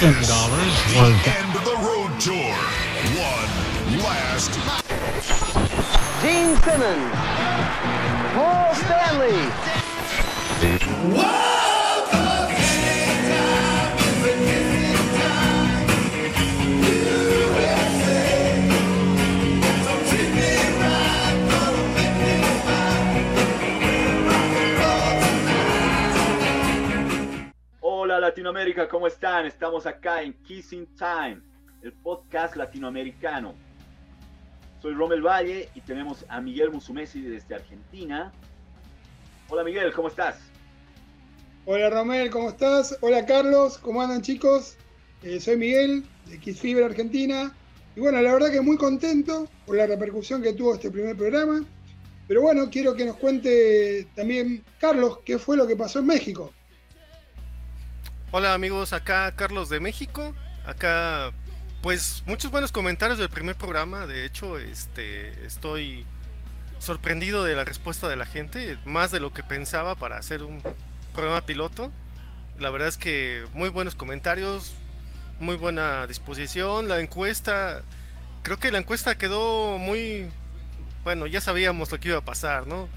End of the road tour. One last. Gene Simmons. Paul Stanley. Hola Latinoamérica, ¿cómo están? Estamos acá en Kissing Time, el podcast latinoamericano. Soy Rommel Valle y tenemos a Miguel Musumesi desde Argentina. Hola Miguel, ¿cómo estás? Hola Romel, ¿cómo estás? Hola Carlos, ¿cómo andan chicos? Eh, soy Miguel de X Fiber Argentina. Y bueno, la verdad que muy contento por la repercusión que tuvo este primer programa. Pero bueno, quiero que nos cuente también Carlos qué fue lo que pasó en México. Hola amigos, acá Carlos de México. Acá, pues muchos buenos comentarios del primer programa. De hecho, este, estoy sorprendido de la respuesta de la gente, más de lo que pensaba para hacer un programa piloto. La verdad es que muy buenos comentarios, muy buena disposición. La encuesta, creo que la encuesta quedó muy, bueno, ya sabíamos lo que iba a pasar, ¿no?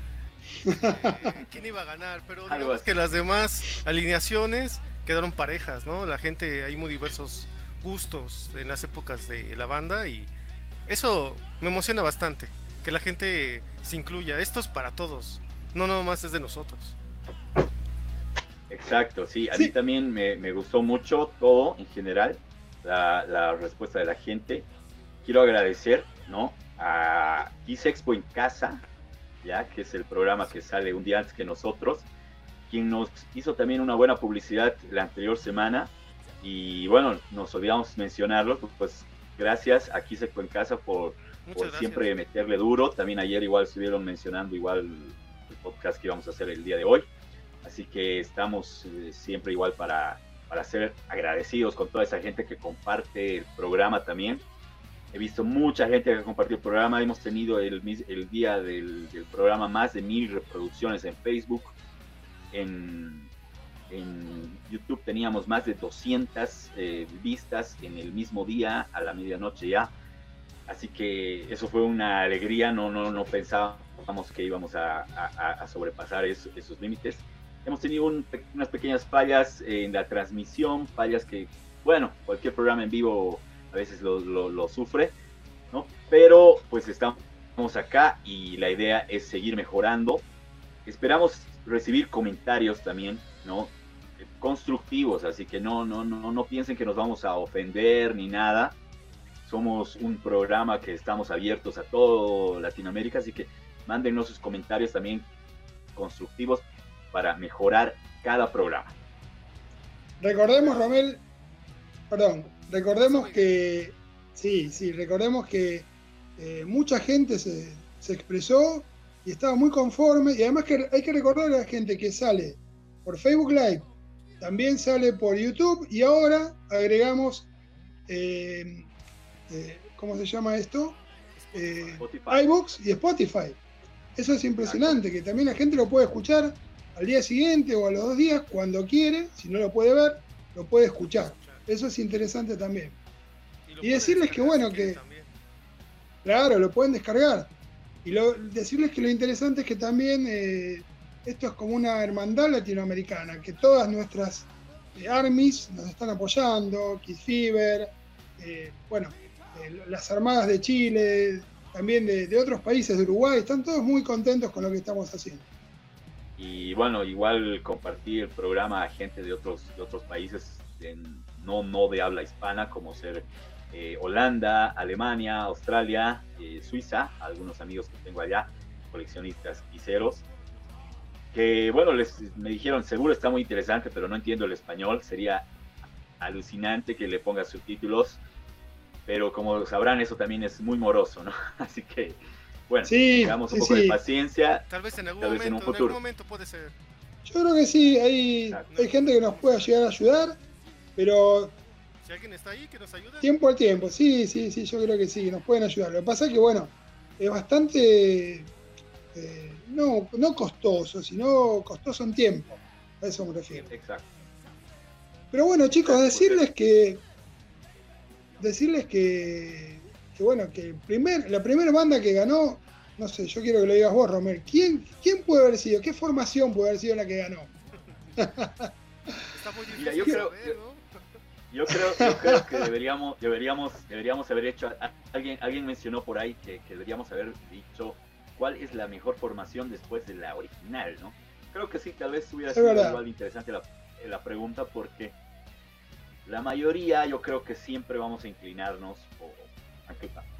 Eh, ¿Quién iba a ganar? Pero digamos que las demás alineaciones quedaron parejas, ¿no? La gente, hay muy diversos gustos en las épocas de la banda y eso me emociona bastante, que la gente se incluya. Esto es para todos, no nomás es de nosotros. Exacto, sí, a Sí. mí también me, me gustó mucho todo en general, la, la respuesta de la gente. Quiero agradecer, ¿no? A Kiss Expo en Casa, ya que es el programa que sale un día antes que nosotros, quien nos hizo también una buena publicidad la anterior semana. Y bueno, nos olvidamos mencionarlo, pues gracias a Kiss Expo en Casa por, por siempre meterle duro. También ayer igual estuvieron mencionando igual el podcast que íbamos a hacer el día de hoy. Así que estamos eh, siempre igual para, para ser agradecidos con toda esa gente que comparte el programa también. He visto mucha gente que ha compartido el programa. Hemos tenido el, el día del, del programa más de mil reproducciones en Facebook. En, en YouTube teníamos más de 200 eh, vistas en el mismo día, a la medianoche ya. Así que eso fue una alegría, no, no, no pensábamos que íbamos a, a- a sobrepasar eso- esos límites. Hemos tenido un unas pequeñas fallas en la transmisión, fallas que, bueno, cualquier programa en vivo a veces lo, lo- lo sufre, ¿no? Pero pues estamos acá y la idea es seguir mejorando. Esperamos recibir comentarios también, ¿no? Eh, constructivos, así que no, no, no, no piensen que nos vamos a ofender ni nada somos un programa que estamos abiertos a todo Latinoamérica, así que mándenos sus comentarios también constructivos para mejorar cada programa. Recordemos, Romel, perdón, recordemos que, sí, sí, recordemos que eh, mucha gente se, se expresó y estaba muy conforme. Y además que hay que recordar a la gente que sale por Facebook Live, también sale por YouTube y ahora agregamos, eh, eh, ¿cómo se llama esto? Eh, iBooks y Spotify. Eso es impresionante, que también la gente lo puede escuchar al día siguiente o a los dos días, cuando quiere, si no lo puede ver, lo puede escuchar. Eso es interesante también. y decirles que, bueno, que- también. Claro, lo pueden descargar. Y decirles que lo interesante es que también eh, esto es como una hermandad latinoamericana, que todas nuestras eh, armies nos están apoyando, Kiss Fever, eh, bueno, las armadas de Chile, también de, otros países de Uruguay, están todos muy contentos con lo que estamos haciendo. Y bueno, igual compartir el programa a gente de otros, de otros países no, no de habla hispana, como ser eh, Holanda, Alemania, Australia, eh, Suiza, algunos amigos que tengo allá, coleccionistas y ceros, que bueno, les, me dijeron, seguro está muy interesante, pero no entiendo el español, sería alucinante que le ponga subtítulos, pero como sabrán, eso también es muy moroso, ¿no? Así que, bueno, Sí, tengamos un sí, poco de paciencia. Tal vez en algún Tal vez momento, en un en, futuro. algún momento puede ser. Yo creo que sí, hay, Exacto. hay gente que nos puede llegar a ayudar, pero Si alguien está ahí, que nos ayude. Tiempo al tiempo, sí, sí, sí, yo creo que sí, nos pueden ayudar. Lo que pasa es que, bueno, es bastante, eh, no, no costoso, sino costoso en tiempo. A eso me refiero. Exacto. Pero bueno, chicos, decirles que. Decirles que. Que bueno, que el primer, la primera banda que ganó, no sé, yo quiero que lo digas vos, Romer. ¿Quién, ¿Quién puede haber sido? ¿Qué formación puede haber sido la que ganó? Está muy Mira, difícil yo creo- saber, ¿no? Yo creo, yo creo que deberíamos, deberíamos, deberíamos haber hecho, alguien, alguien mencionó por ahí que, que deberíamos haber dicho cuál es la mejor formación después de la original, ¿no? Creo que sí, tal vez hubiera sido verdad. igual de interesante la, la pregunta porque la mayoría yo creo que siempre vamos a inclinarnos, por,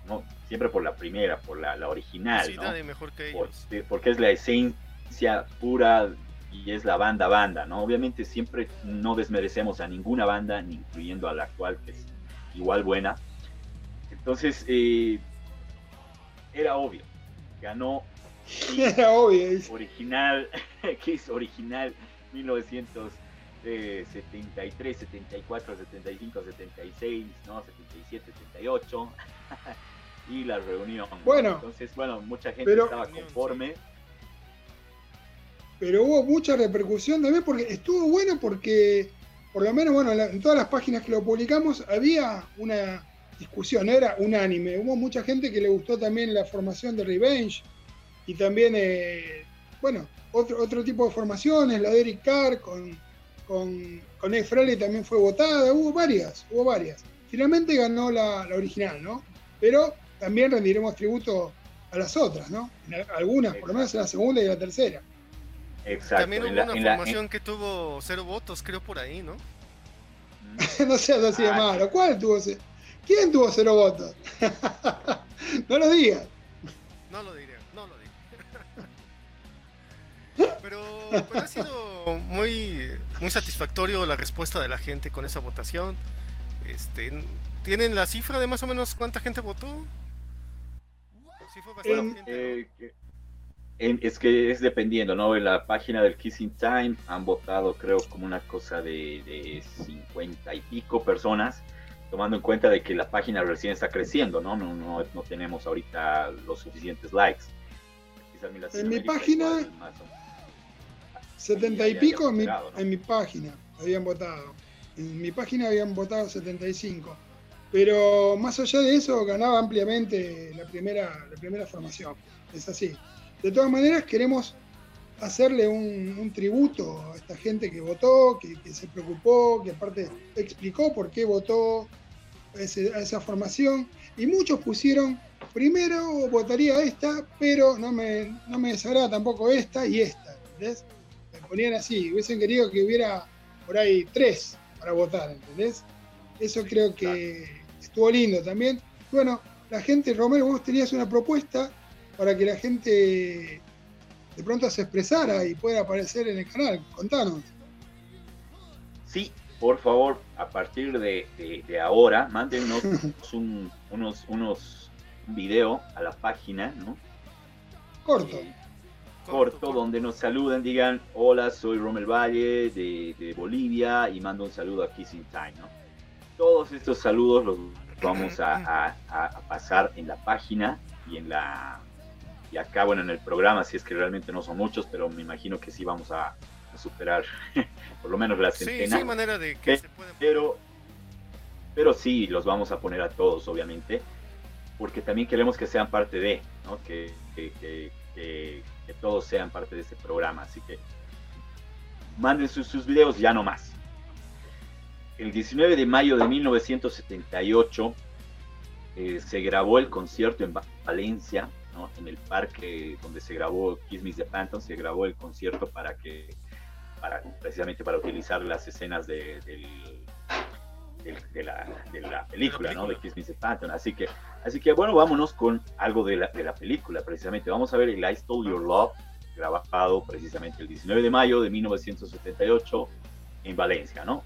no, siempre por la primera, por la, la original, Sí, ¿no? nadie mejor que ellos. porque es la esencia pura y es la banda banda, ¿no? Obviamente siempre no desmerecemos a ninguna banda, ni incluyendo a la actual, que es igual buena. Entonces, eh, era obvio, ganó Era obvio. original, Kiss original 1973, 74, 75, 76, ¿no? 77, 78 y la reunión. ¿no? Bueno, entonces, bueno, mucha gente pero- estaba conforme. Pero hubo mucha repercusión también porque estuvo bueno porque por lo menos bueno en todas las páginas que lo publicamos había una discusión era unánime. Hubo mucha gente que le gustó también la formación de Revenge y también eh, bueno otro otro tipo de formaciones la de Eric Carr con con con Ed también fue votada hubo varias hubo varias. Finalmente ganó la, la original no pero también rendiremos tributo a las otras no algunas por lo menos en la segunda y la tercera Exacto. También hubo la- una la- formación que tuvo cero votos, creo por ahí, ¿no? no seas así de Ah, malo. ¿Cuál tuvo ¿Quién tuvo cero votos? no lo digas. No lo diré, no lo diré. Pero, pero ha sido muy, muy satisfactorio la respuesta de la gente con esa votación. Este, ¿Tienen la cifra de más o menos cuánta gente votó? Sí fue bastante En- gente, ¿no? eh, es que es dependiendo, ¿no? En la página del Kissing Time han votado, creo, como una cosa de, de 50 y pico personas, tomando en cuenta de que la página recién está creciendo, ¿no? No, no, no tenemos ahorita los suficientes likes. Quizás En mi página, igual, más o- Setenta Ahí y ya pico en mi, ¿no? en mi página habían votado. En mi página habían votado 75. Pero más allá de eso, ganaba ampliamente la primera, la primera formación. Es así. De todas maneras, queremos hacerle un, un tributo a esta gente que votó, que, que se preocupó, que aparte explicó por qué votó ese- a esa formación. Y muchos pusieron, primero votaría esta, pero no me, no me desagrada tampoco esta y esta. ¿entendés? Me ponían así, hubiesen querido que hubiera por ahí tres para votar, ¿entendés? Eso creo que estuvo lindo también. Bueno, la gente, Romero, vos tenías una propuesta para que la gente de pronto se expresara y pueda aparecer en el canal. Contanos. Sí, por favor, a partir de, de- de ahora, mándenos un, unos, unos, un video a la página, ¿no? Corto. Eh, corto, donde nos saluden, digan, hola, soy Romel Valle de, de Bolivia y mando un saludo a Kissing Time, ¿no? Todos estos saludos los vamos a- a pasar en la página y en la y acá, bueno, en el programa, si es que realmente no son muchos, pero me imagino que sí vamos a, a superar por lo menos la Sí, centena. sí, hay manera de que Eh, se pero pero sí los vamos a poner a todos obviamente porque también queremos que sean parte de ¿no? que, que, que- que- que todos sean parte de este programa así que manden sus, sus videos ya no más el 19 de mayo de 1978 eh, se grabó el concierto en Va- Valencia ¿no? en el parque donde se grabó Kiss Me the Phantom se grabó el concierto para que precisamente para utilizar las escenas de la película, ¿no? De Kiss Me the Phantom. Así que, así que bueno, vámonos con algo de la, de la película, precisamente. Vamos a ver el I Stole Your Love, grabado precisamente el 19 de mayo de 1978 en Valencia, ¿no?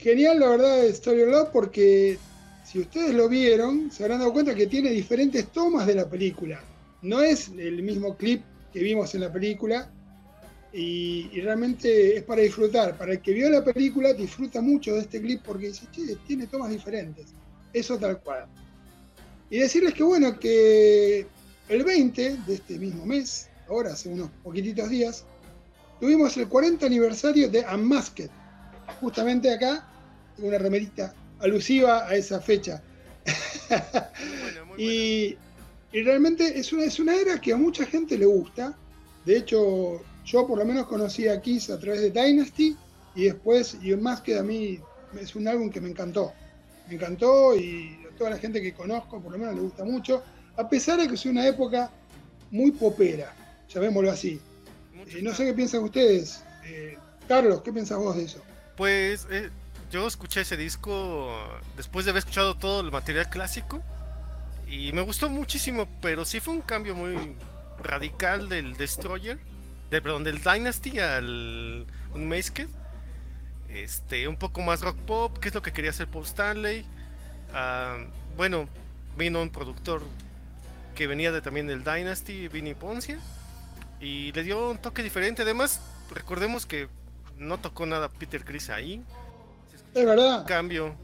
Genial la verdad de Story of Love porque si ustedes lo vieron, se habrán dado cuenta que tiene diferentes tomas de la película. No es el mismo clip que vimos en la película y, y realmente es para disfrutar. Para el que vio la película disfruta mucho de este clip porque dice, che, tiene tomas diferentes. Eso tal cual. Y decirles que bueno, que el 20 de este mismo mes, ahora hace unos poquititos días, tuvimos el 40 aniversario de Unmasked. Justamente acá, tengo una remerita alusiva a esa fecha. Bueno, muy y, y realmente es una, es una era que a mucha gente le gusta. De hecho, yo por lo menos conocí a Kiss a través de Dynasty y después y Unmasked a mí es un álbum que me encantó. Me encantó y a toda la gente que conozco por lo menos le gusta mucho, a pesar de que es una época muy popera, llamémoslo así. Eh, no sé qué piensan ustedes. Eh, Carlos, ¿qué piensas vos de eso? Pues eh, yo escuché ese disco después de haber escuchado todo el material clásico y me gustó muchísimo, pero sí fue un cambio muy radical del Destroyer, de, perdón, del Dynasty al Unmasked. Este, un poco más rock pop, que es lo que quería hacer Paul Stanley. Ah, bueno, vino un productor que venía de, también del Dynasty, Vinny Poncia, y le dio un toque diferente. Además, recordemos que no tocó nada Peter Chris ahí. Es verdad. Cambio.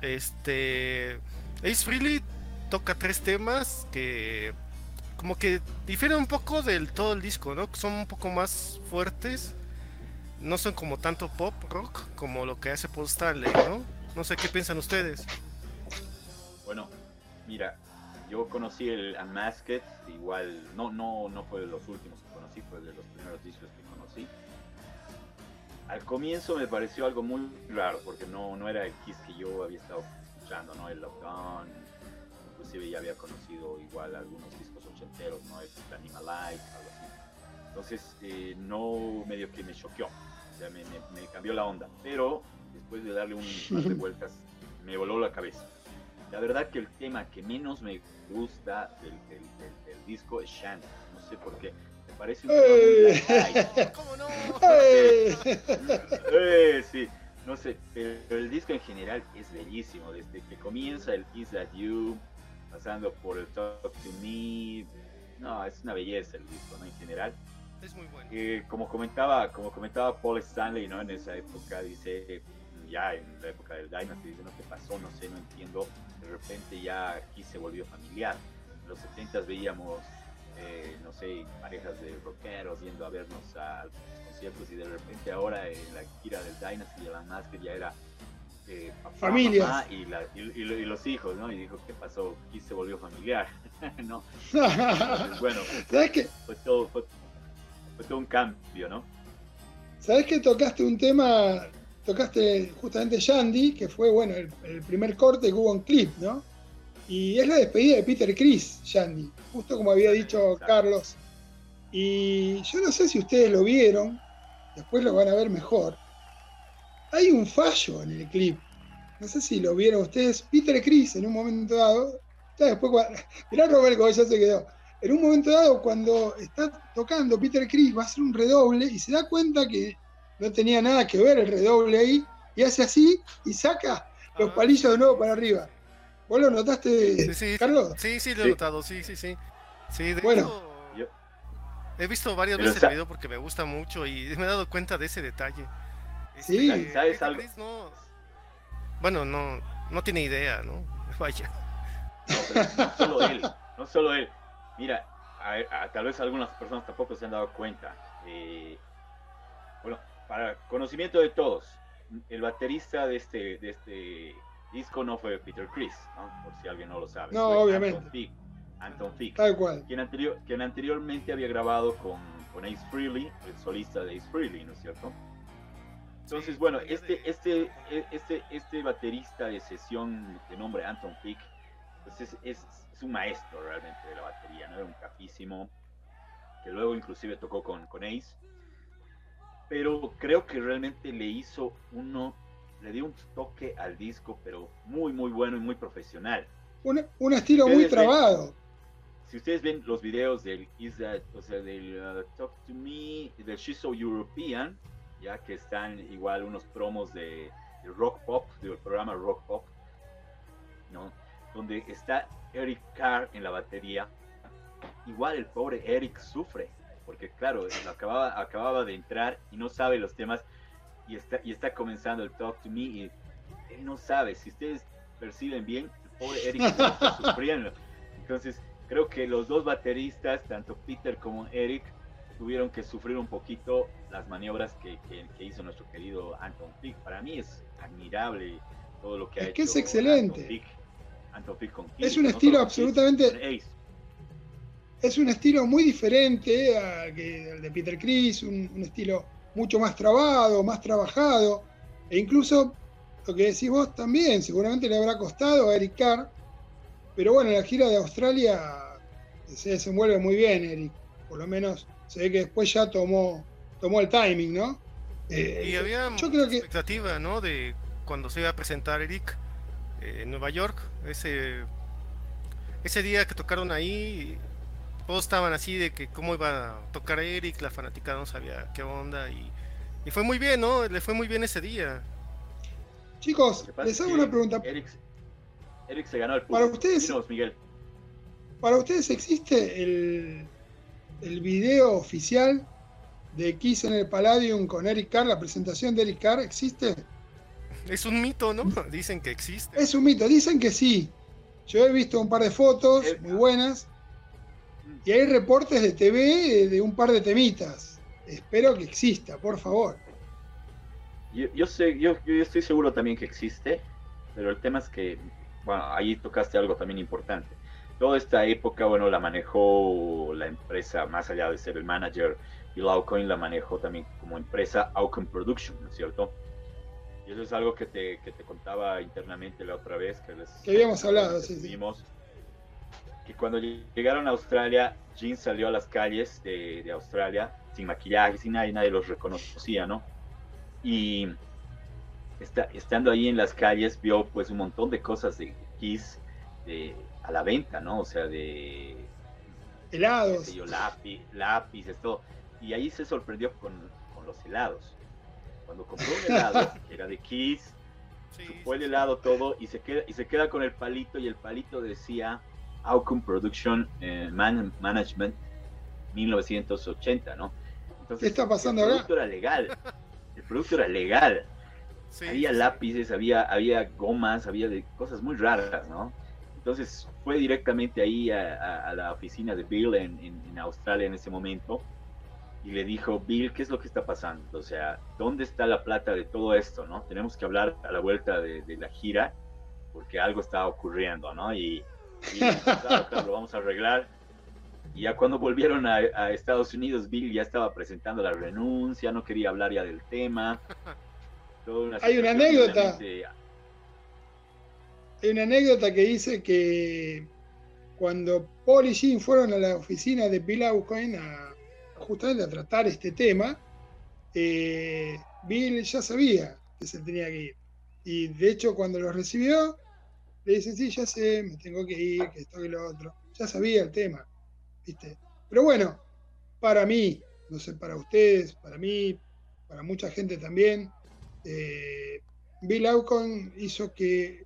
Este. Ace Frehley toca tres temas que. Como que difieren un poco del todo el disco, ¿no? Son un poco más fuertes. No son como tanto pop rock como lo que hace Paul Stanley, ¿no? No sé qué piensan ustedes. Bueno, mira, yo conocí el Unmasked, igual, no, no, no fue de los últimos que conocí, fue de los primeros discos. Al comienzo me pareció algo muy raro, porque no, no era el Kiss que yo había estado escuchando, ¿no? El Lockdown, inclusive ya había conocido igual algunos discos ochenteros, ¿no? El Animal Life, algo así. Entonces, eh, no medio que me choqueó, o sea, me, me- me cambió la onda, pero después de darle un par de vueltas, me voló la cabeza. La verdad que el tema que menos me gusta del, del- del- del disco es Shandy. No sé por qué. Parece un ¡Eh! ¿Cómo no? ¡Eh! Eh, sí, no sé, pero el disco en general es bellísimo. Desde que comienza el Kiss That You, pasando por el Talk to Me. No, es una belleza el disco, ¿no? En general. Es muy bueno. Eh, como comentaba como comentaba Paul Stanley no en esa época dice ya en la época del Dynasty dice no qué pasó no sé no entiendo de repente ya aquí se volvió familiar en los 70 veíamos eh, no sé parejas de rockeros yendo a vernos a conciertos y de repente ahora en la gira del Dynasty y la Masker ya era eh, papá, Familias. mamá y, la- y- y- y los hijos no y dijo qué pasó aquí se volvió familiar no Entonces, bueno ¿Sabes qué? fue todo fue, fue todo un cambio no ¿Sabes que tocaste un tema? Tocaste justamente Shandy, que fue bueno el, el primer corte que hubo en clip, ¿no? Y es la despedida de Peter Chris, Shandy, justo como había dicho. Carlos. Y yo no sé si ustedes lo vieron, después lo van a ver mejor. Hay un fallo en el clip. No sé si lo vieron ustedes. Peter Chris en un momento dado. Ya después, cua- mirá Robert ya se quedó. En un momento dado, cuando está tocando Peter Chris, va a hacer un redoble y se da cuenta que no tenía nada que ver el redoble ahí, y hace así y saca los Ah. palillos de nuevo para arriba. ¿Vos lo notaste, Sí, sí, Carlos? Sí, sí, lo he Sí. notado, sí, sí, sí. Sí, de Bueno. hecho, Yo- he visto varias Pero veces el video porque me gusta mucho y me he dado cuenta de ese detalle. Este, Sí. ¿Sabes Peter algo? No, bueno, no, no tiene idea, ¿no? Vaya. No, pero no solo él, no solo él. Mira, a- a- tal vez algunas personas tampoco se han dado cuenta. eh, bueno, para conocimiento de todos, el baterista de este, de este disco no fue Peter Chris, ¿no? por si alguien no lo sabe. No, fue obviamente. Anton Fig, Anton Fig, Tal cual. quien, anterior, quien anteriormente había grabado con, con Ace Frehley, el solista de Ace Frehley, ¿no es cierto? Entonces, Sí, bueno, este, de- este, e- este, este baterista de sesión de nombre Anton Fig, pues es, es, es un maestro realmente de la batería, ¿no? Era un capísimo, que luego inclusive tocó con, con Ace, pero creo que realmente le hizo uno, le dio un toque al disco, pero muy, muy bueno y muy profesional. Un, un estilo muy Ustedes ven- trabado. si ustedes ven los videos del Is That, o sea, del uh, Talk to Me, del She's So European, ya que están igual unos promos de, rock pop, del programa rock pop, ¿no? Donde está Eric Carr en la batería. Igual el pobre Eric sufre, porque claro, acababa, acababa de entrar y no sabe los temas y está, y está comenzando el Talk to Me y él no sabe. Si ustedes perciben bien, el pobre Eric está sufriendo. Entonces, creo que los dos bateristas, tanto Peter como Eric, tuvieron que sufrir un poquito las maniobras que, que, hizo nuestro querido Anton Pick. Para mí es admirable todo lo que ha es hecho. Que es excelente. Anton Pick, con es un estilo absolutamente. es un estilo muy diferente al, de Peter Chris, un, un estilo mucho más trabado, más trabajado, e incluso lo que decís vos también, seguramente le habrá costado a Eric Carr, pero bueno, la gira de Australia se desenvuelve muy bien, Eric, por lo menos se ve que después ya tomó, tomó el timing, ¿no? y eh, había yo creo que... expectativa, ¿no? De cuando se iba a presentar Eric eh, en Nueva York, ese, ese día que tocaron ahí, todos estaban así de que cómo iba a tocar Eric, la fanática no sabía qué onda y, fue muy bien, ¿no? Le fue muy bien ese día. Chicos, les hago una pregunta. Eric, se ganó el Para ustedes, Miguel. Para ustedes existe el, el video oficial de Kiss en el Palladium con Eric Carr, la presentación de Eric Carr, ¿existe? Es un mito, ¿no? Dicen que existe. Es un mito, dicen que sí. Yo he visto un par de fotos eh, muy buenas y hay reportes de TV de un par de temitas. Espero que exista, por favor. Yo, sé, yo, estoy seguro también que existe, pero el tema es que, bueno, ahí tocaste algo también importante. Toda esta época, bueno, la manejó la empresa, más allá de ser el manager, y Aucoin la manejó también como empresa Aucoin Production, ¿no es cierto? Y eso es algo que te, que te contaba internamente la otra vez que les... Que habíamos hablado, sí, sí que cuando llegaron a Australia, Jean salió a las calles de, Australia sin maquillaje, sin nadie, nadie los reconocía, ¿no? Y está, estando ahí en las calles vio pues un montón de cosas de Kiss a la venta, ¿no? O sea, de... Helados. Yo, lápiz, lápices, todo. Y ahí se sorprendió con, los helados. Cuando compró un helado, que era de Kiss, fue el helado todo y se, queda, y se queda con el palito y el palito decía Outcome Production eh, Management 1980, ¿no? Entonces, ¿Qué está pasando el producto era legal. El producto era legal. había lápices, había, había gomas, había de, cosas muy raras, ¿no? Entonces fue directamente ahí a, la oficina de Bill en, Australia en ese momento y le dijo, Bill, ¿qué es lo que está pasando? O sea, ¿dónde está la plata de todo esto, no? Tenemos que hablar a la vuelta de, de la gira porque algo está ocurriendo, ¿no? Y, y claro, lo vamos a arreglar. Y ya cuando volvieron a, Estados Unidos, Bill ya estaba presentando la renuncia, no quería hablar ya del tema. Hay una anécdota. Hay una anécdota que dice que cuando Paul y Jim fueron a la oficina de Bill Aucoin a, justamente a tratar este tema, eh, Bill ya sabía que se tenía que ir. Y de hecho, cuando lo recibió, le dicen, sí, ya sé, me tengo que ir, que esto y lo otro. Ya sabía el tema, ¿viste? Pero bueno, para mí, no sé, para ustedes, para mí, para mucha gente también, eh, Bill Aucon hizo que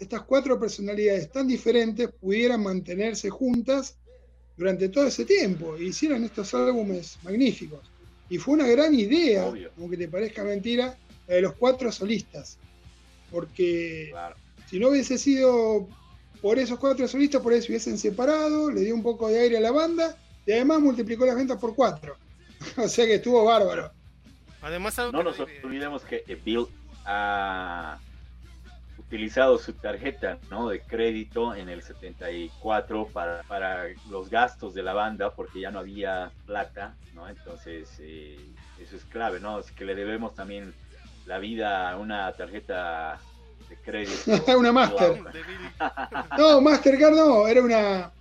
estas cuatro personalidades tan diferentes pudieran mantenerse juntas durante todo ese tiempo e hicieran estos álbumes magníficos. Y fue una gran idea, aunque te parezca mentira, la de los cuatro solistas. Porque si no hubiese sido por esos cuatro solistas, por eso hubiesen separado, le dio un poco de aire a la banda y además multiplicó las ventas por cuatro. o sea que estuvo bárbaro. Además, no nos olvidemos que Bill ha utilizado su tarjeta ¿no? de crédito en el 74 para, para los gastos de la banda porque ya no había plata, ¿no? Entonces, eh, eso es clave, ¿no? Es que le debemos también la vida a una tarjeta crédito. una Master. no, Mastercard no, era una.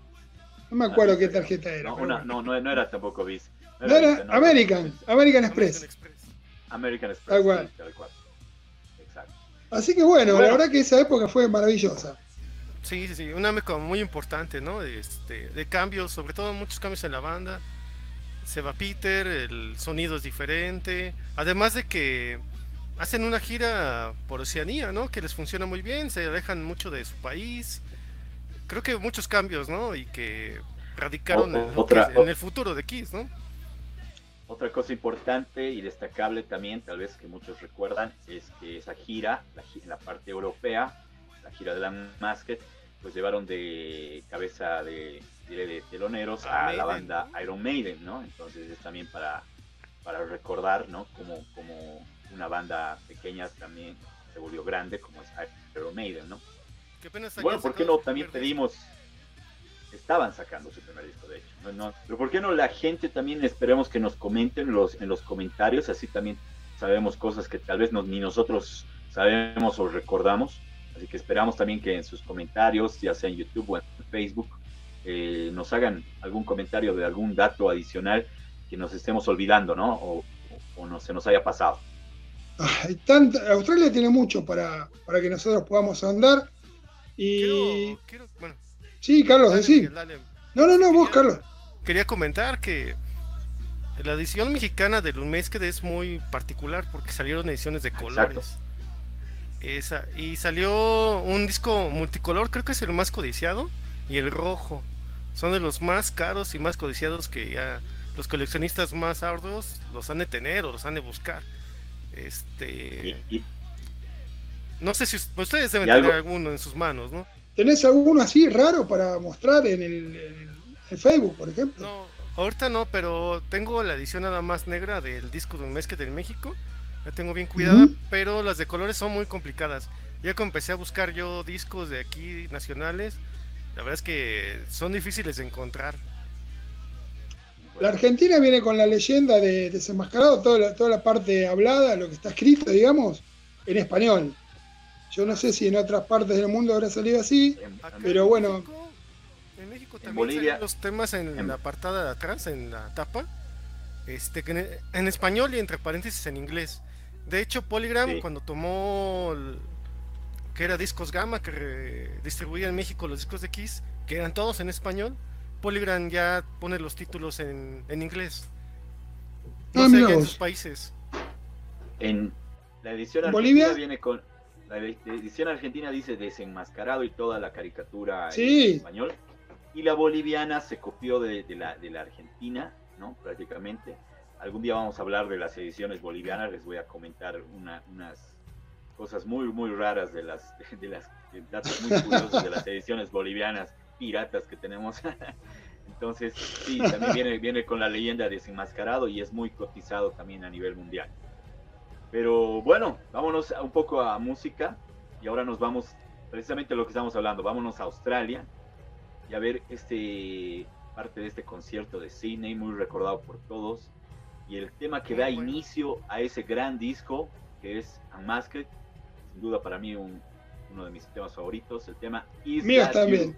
No me acuerdo qué tarjeta era. No, no, no, era tampoco Visa. No era, American, American Express. American Express. Tal cual. Exacto. Así que bueno, la verdad que esa época fue maravillosa. Sí, sí, sí, una época muy importante, ¿no? Este, de cambios, sobre todo muchos cambios en la banda. Se va Peter, el sonido es diferente. Además de que hacen una gira por Oceanía, ¿no? Que les funciona muy bien, se alejan mucho de su país. Creo que muchos cambios, ¿no? Y que radicaron en, en el futuro de Kiss, ¿no? Otra cosa importante y destacable también, tal vez que muchos recuerdan, es que esa gira, la, en la parte europea, la gira de la Masked, pues llevaron de cabeza de, de, teloneros a la banda Iron Maiden, ¿no? Entonces es también para, para recordar, ¿no? Como, como una banda pequeña también se volvió grande, como es Iron Maiden, ¿no? bueno, ¿por qué no también pedimos estaban sacando su primer disco, de hecho. No, pero ¿por qué no la gente también esperemos que nos comenten los, en los comentarios? Así también sabemos cosas que tal vez ni nosotros sabemos o recordamos. Así que esperamos también que en sus comentarios, ya sea en YouTube o en Facebook, eh, nos hagan algún comentario de algún dato adicional que nos estemos olvidando, ¿no? O, no se nos haya pasado. Australia tiene mucho para, para que nosotros podamos andar. Y bueno, Sí, Carlos, sí. No, no, no, vos, Carlos. Quería comentar que la edición mexicana del Unmesked es muy particular porque salieron ediciones de colores. Esa, y salió un disco multicolor, creo que es el más codiciado, y el rojo. Son de los más caros y más codiciados que ya los coleccionistas más arduos los han de tener o los han de buscar. Este. No sé si ustedes deben tener alguno en sus manos, ¿no? ¿Tenés alguno así raro para mostrar en el, Facebook, por ejemplo? No, ahorita no, pero tengo la edición nada más negra del disco de un mes que en México. La tengo bien cuidada, pero las de colores son muy complicadas. Ya que empecé a buscar yo discos de aquí nacionales, la verdad es que son difíciles de encontrar. La Argentina viene con la leyenda de desenmascarado, toda la, toda la parte hablada, lo que está escrito, digamos, en español. Yo no sé si en otras partes del mundo habrá salido así, pero bueno. en México también Bolivia, los temas en, la apartada de atrás, en la tapa, este, en, español y entre paréntesis en inglés. De hecho, Polygram cuando tomó que era Discos Gamma, que distribuía en México los discos de Kiss, que eran todos en español, Polygram ya pone los títulos en, inglés. No ah, sé, en sus países. En la edición Bolivia viene con la edición argentina dice desenmascarado y toda la caricatura en español. Y la boliviana se copió de, la, de la argentina, ¿no? Prácticamente. Algún día vamos a hablar de las ediciones bolivianas, les voy a comentar unas cosas muy, muy raras de las, de las datos muy curiosos de las ediciones bolivianas piratas que tenemos. Entonces, sí, también viene, viene con la leyenda desenmascarado y es muy cotizado también a nivel mundial. Pero bueno, vámonos un poco a música y ahora nos vamos precisamente lo que estamos hablando, vámonos a Australia y a ver este parte de este concierto de Sydney muy recordado por todos y el tema que da inicio a ese gran disco que es Unmasked, sin duda para mí uno de mis temas favoritos, el tema Is Mío también.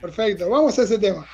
Perfecto, vamos a ese tema.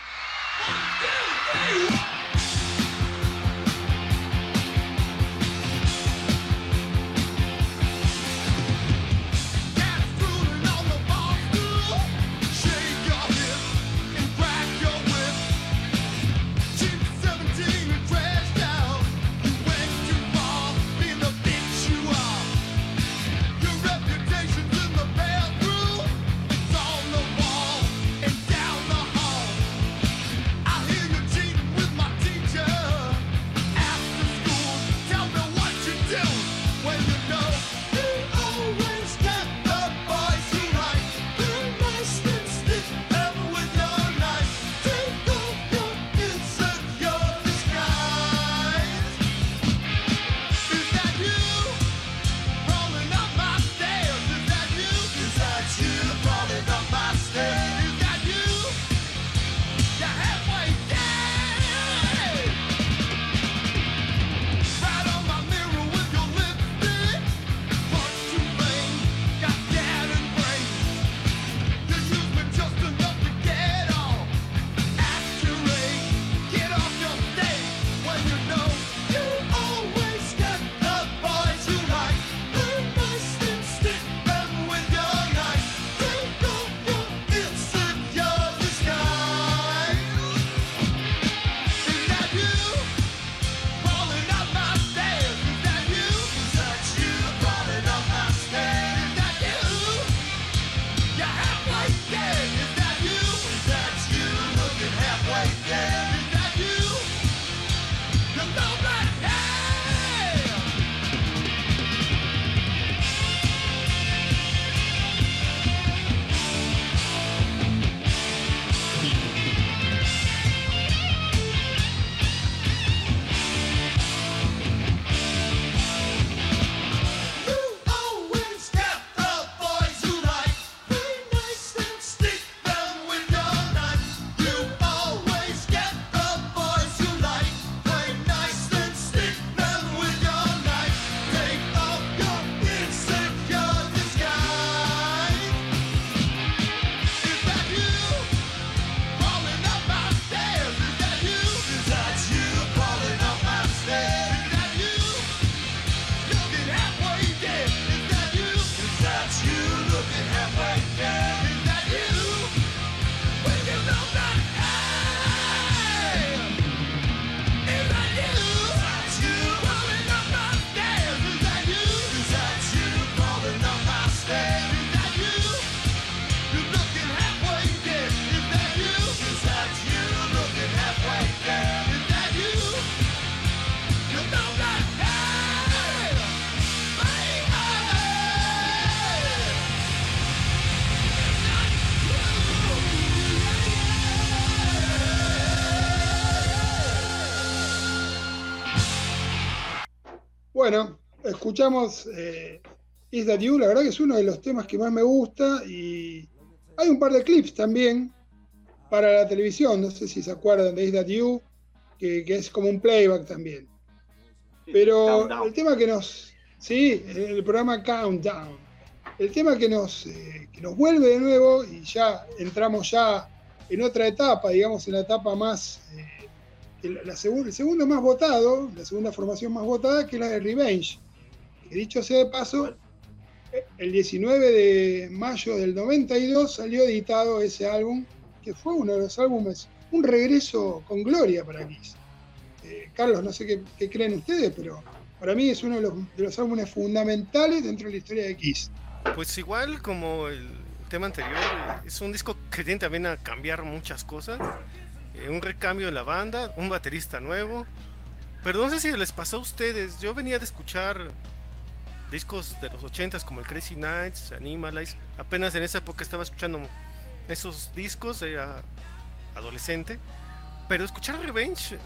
Bueno, escuchamos eh, Is That You, la verdad que es uno de los temas que más me gusta y hay un par de clips también para la televisión, no sé si se acuerdan de Is That You, que, que es como un playback también. Pero el tema que nos. Sí, el programa Countdown. El tema que nos, eh, que nos vuelve de nuevo y ya entramos ya en otra etapa, digamos, en la etapa más. eh, que la, la segu- el segundo más votado, la segunda formación más votada, que es la de Revenge. Que dicho sea de paso, el 19 de mayo del 92 salió editado ese álbum, que fue uno de los álbumes, un regreso con gloria para Kiss. Eh, Carlos, no sé qué, qué creen ustedes, pero para mí es uno de los, de los álbumes fundamentales dentro de la historia de Kiss. Pues igual como el tema anterior, es un disco que tiene también a cambiar muchas cosas. Eh, un recambio en la banda, un baterista nuevo. Pero no sé si les pasó a ustedes. Yo venía de escuchar discos de los 80s como el Crazy Nights, Animalize. Apenas en esa época estaba escuchando esos discos, era adolescente. Pero escuchar Revenge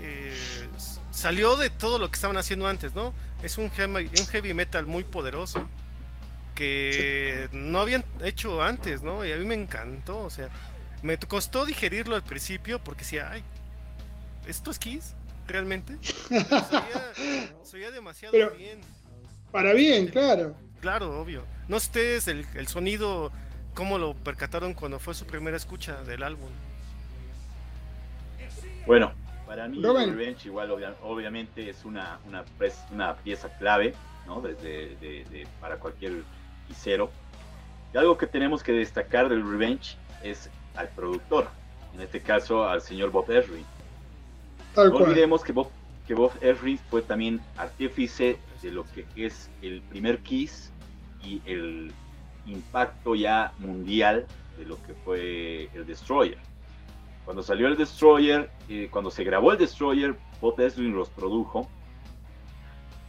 eh, salió de todo lo que estaban haciendo antes, ¿no? Es un heavy, un heavy metal muy poderoso que no habían hecho antes, ¿no? Y a mí me encantó, o sea, me costó digerirlo al principio porque decía, ay, ¿esto es Kiss? ¿Realmente? Soía demasiado Pero- bien. Para bien, claro. Claro, obvio. No ustedes el, el sonido, cómo lo percataron cuando fue su primera escucha del álbum. Bueno, para mí Rubén. Revenge igual obvia- obviamente es una, una, pres- una pieza clave ¿no? Desde- de- de- para cualquier quisero. Y algo que tenemos que destacar del Revenge es al productor, en este caso al señor Bob Ezrin. Tal No cual. olvidemos que Bob, que Bob Ezrin fue también artífice de lo que es el primer Kiss y el impacto ya mundial de lo que fue el Destroyer. Cuando salió el Destroyer, eh, cuando se grabó el Destroyer, Bob Ezrin los produjo.